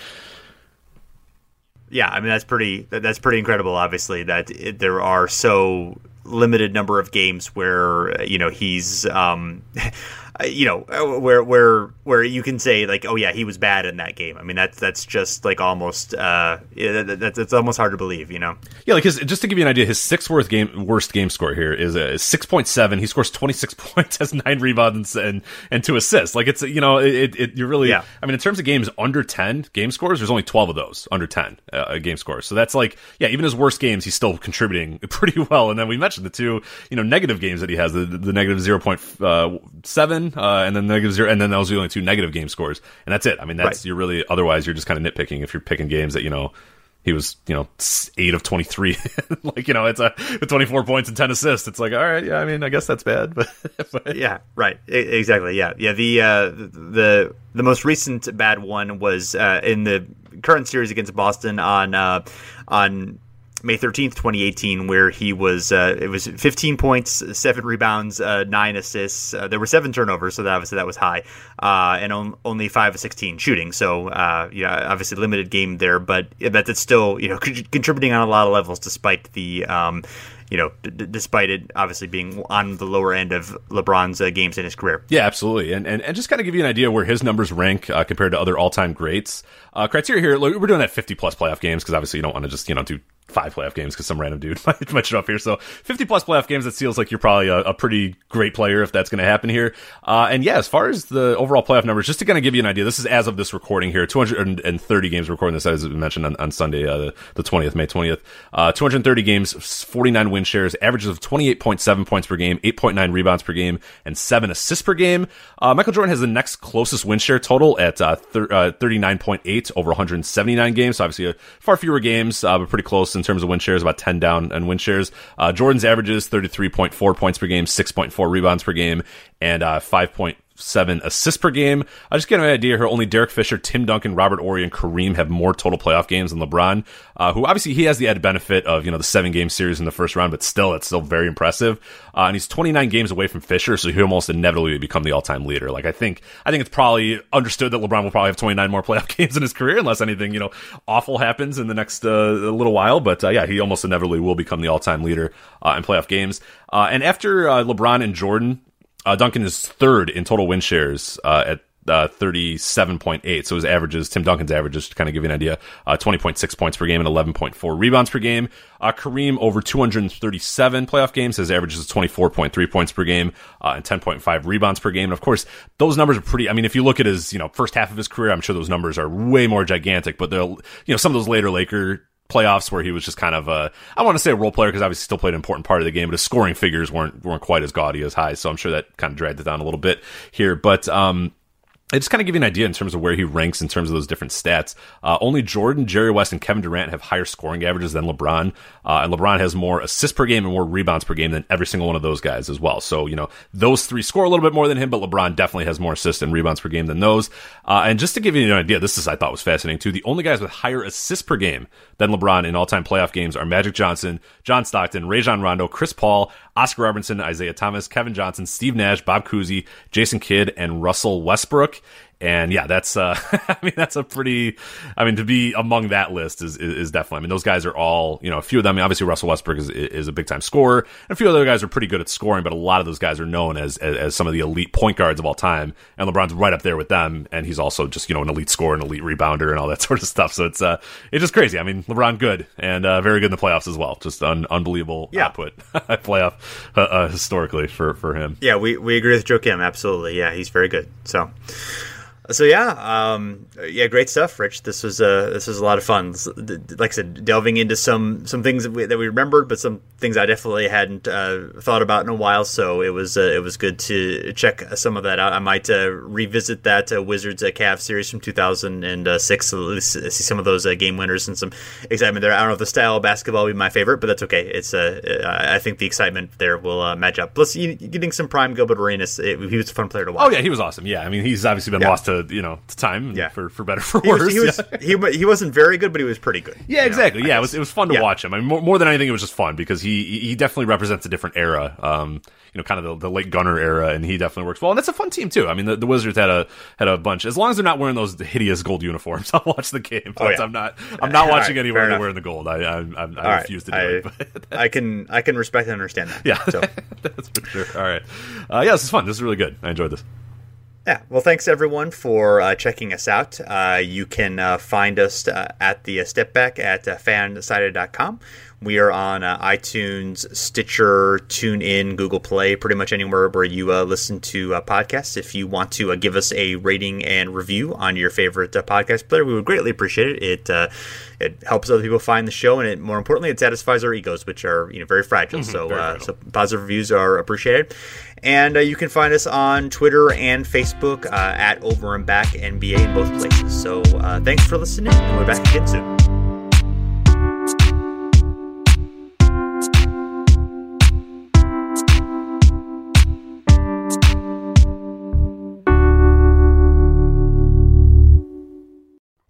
yeah, I mean that's pretty that's pretty incredible. Obviously, that it, there are so limited number of games where you know he's um, you know uh, where where where you can say like oh yeah he was bad in that game. I mean that's that's just like almost uh yeah, that's it's almost hard to believe you know? Yeah like his just to give you an idea his sixth worst game worst game score here is a 6.7 he scores 26 points has nine rebounds and and two assists. Like it's you know it, it you're really yeah. i mean in terms of games under 10 game scores there's only 12 of those under 10 uh, game scores. So that's like yeah even his worst games he's still contributing pretty well. And then we mentioned the two you know negative games that he has the, the negative 0.7 uh, and then negative zero, and then those are the only two negative game scores, and that's it. I mean, that's right. you're really otherwise you're just kind of nitpicking if you're picking games that you know he was you know eight of 23 like you know it's a 24 points and 10 assists it's like all right yeah i mean i guess that's bad but, but. yeah right exactly yeah yeah the uh the the most recent bad one was uh in the current series against boston on uh on May 13th, 2018, where he was, uh, it was 15 points, seven rebounds, uh, nine assists. Uh, there were seven turnovers, so that obviously that was high, uh, and on, only five of 16 shooting. So, uh, yeah, obviously limited game there, but that's still, you know, contributing on a lot of levels despite the, um, you know, d- despite it obviously being on the lower end of LeBron's uh, games in his career. Yeah, absolutely. And, and, and just kind of give you an idea where his numbers rank uh, compared to other all time greats. Uh, criteria here, we're doing that 50 plus playoff games because obviously you don't want to just, you know, do five playoff games because some random dude might, show up here. So 50 plus playoff games, that feels like you're probably a, a pretty great player if that's going to happen here. Uh, and yeah, as far as the overall playoff numbers, just to kind of give you an idea, this is as of this recording here, 230 games recording this as we mentioned on, on Sunday, uh, the 20th, May 20th, uh, 230 games, 49 win shares, averages of 28.7 points per game, 8.9 rebounds per game, and seven assists per game. Uh, Michael Jordan has the next closest win share total at uh, thir- 39.8 uh, over 179 games. So obviously, far fewer games, but pretty close in terms of win shares, about 10 down in win shares. Uh, Jordan's averages 33.4 points per game, 6.4 rebounds per game, and uh, 5 seven assists per game. I just get an idea here. Only Derek Fisher, Tim Duncan, Robert Horry, and Kareem have more total playoff games than LeBron, uh, who obviously he has the added benefit of you know the seven game series in the first round, but still it's still very impressive. Uh, and he's 29 games away from Fisher, so he almost inevitably become the all time leader. Like I think I think it's probably understood that LeBron will probably have 29 more playoff games in his career unless anything you know awful happens in the next uh, little while. But uh, yeah, he almost inevitably will become the all time leader uh, in playoff games. Uh, and after LeBron and Jordan uh, Duncan is third in total win shares uh, at uh, 37.8. So his averages, Tim Duncan's averages, to kind of give you an idea, uh, 20.6 points per game and 11.4 rebounds per game. Uh, Kareem over 237 playoff games. His averages is 24.3 points per game uh, and 10.5 rebounds per game. And of course, those numbers are pretty. I mean, if you look at his you know first half of his career, I'm sure those numbers are way more gigantic. But they'll you know some of those later Laker playoffs where he was just kind of a I want to say a role player because obviously still played an important part of the game, but his scoring figures weren't weren't quite as gaudy as high. So I'm sure that kind of dragged it down a little bit here. But um, I just kind of give you an idea in terms of where he ranks in terms of those different stats. Uh, only Jordan, Jerry West, and Kevin Durant have higher scoring averages than LeBron, uh, and LeBron has more assists per game and more rebounds per game than every single one of those guys as well. So you know those three score a little bit more than him, but LeBron definitely has more assists and rebounds per game than those. Uh, and just to give you an idea, this is I thought was fascinating too. The only guys with higher assists per game than LeBron in all-time playoff games are Magic Johnson, John Stockton, Rajon Rondo, Chris Paul, Oscar Robertson, Isiah Thomas, Kevin Johnson, Steve Nash, Bob Cousy, Jason Kidd, and Russell Westbrook look and yeah, that's uh, I mean that's a pretty I mean to be among that list is, is, is definitely I mean those guys are all you know a few of them I mean, obviously Russell Westbrook is is a big time scorer. And a few other guys are pretty good at scoring but a lot of those guys are known as, as, as some of the elite point guards of all time. And LeBron's right up there with them. And he's also just you know an elite scorer an elite rebounder and all that sort of stuff. So it's uh it's just crazy. I mean LeBron good and uh, very good in the playoffs as well. Just un- unbelievable yeah. output playoff uh, uh, historically for for him. Yeah we we agree with Joe Kim. Absolutely. Yeah he's very good. So so yeah, um, yeah, great stuff, Rich. This was uh, this was a lot of fun. Like I said, delving into some some things that we, that we remembered, but some things I definitely hadn't uh, thought about in a while. So it was uh, it was good to check some of that out. I might uh, revisit that uh, Wizards uh, Cavs series from 2006. So see some of those uh, game winners and some excitement there. I don't know if the style of basketball will be my favorite, but that's okay. It's I think the excitement there will match up. Plus, you, getting some prime Gilbert Arenas, he was a fun player to watch. Oh yeah, he was awesome. Yeah, I mean he's obviously been yeah. lost to you know time yeah. for for better for worse. He was, he, was, he, he wasn't very good, but he was pretty good. Yeah, exactly. Know, yeah, it was it was fun to yeah. watch him. I mean, more, more, than anything, it was just fun because he he definitely represents a different era. Um, you know, kind of the, the late Gunner era, and he definitely works well. And that's a fun team too. I mean, the, the Wizards had a had a bunch. As long as they're not wearing those hideous gold uniforms, I'll watch the game. But oh, yeah. I'm not I'm not watching right, anyone wearing the gold. I I, I, I refuse right. to do I, it. I can I can respect and understand that. Yeah, so. that's for sure. All right, uh, yeah, this is fun. This is really good. I enjoyed this. Yeah, well, thanks everyone for uh, checking us out. Uh, you can uh, find us uh, at the Step Back at uh, fansided.com. We are on uh, iTunes, Stitcher, TuneIn, Google Play, pretty much anywhere where you listen to podcasts. If you want to give us a rating and review on your favorite podcast player, we would greatly appreciate it. It it helps other people find the show, and it more importantly, it satisfies our egos, which are you know very fragile. Mm-hmm, so very so positive reviews are appreciated. And uh, you can find us on Twitter and Facebook uh, at Over and Back NBA in both places. So uh, thanks for listening, and we're back again soon.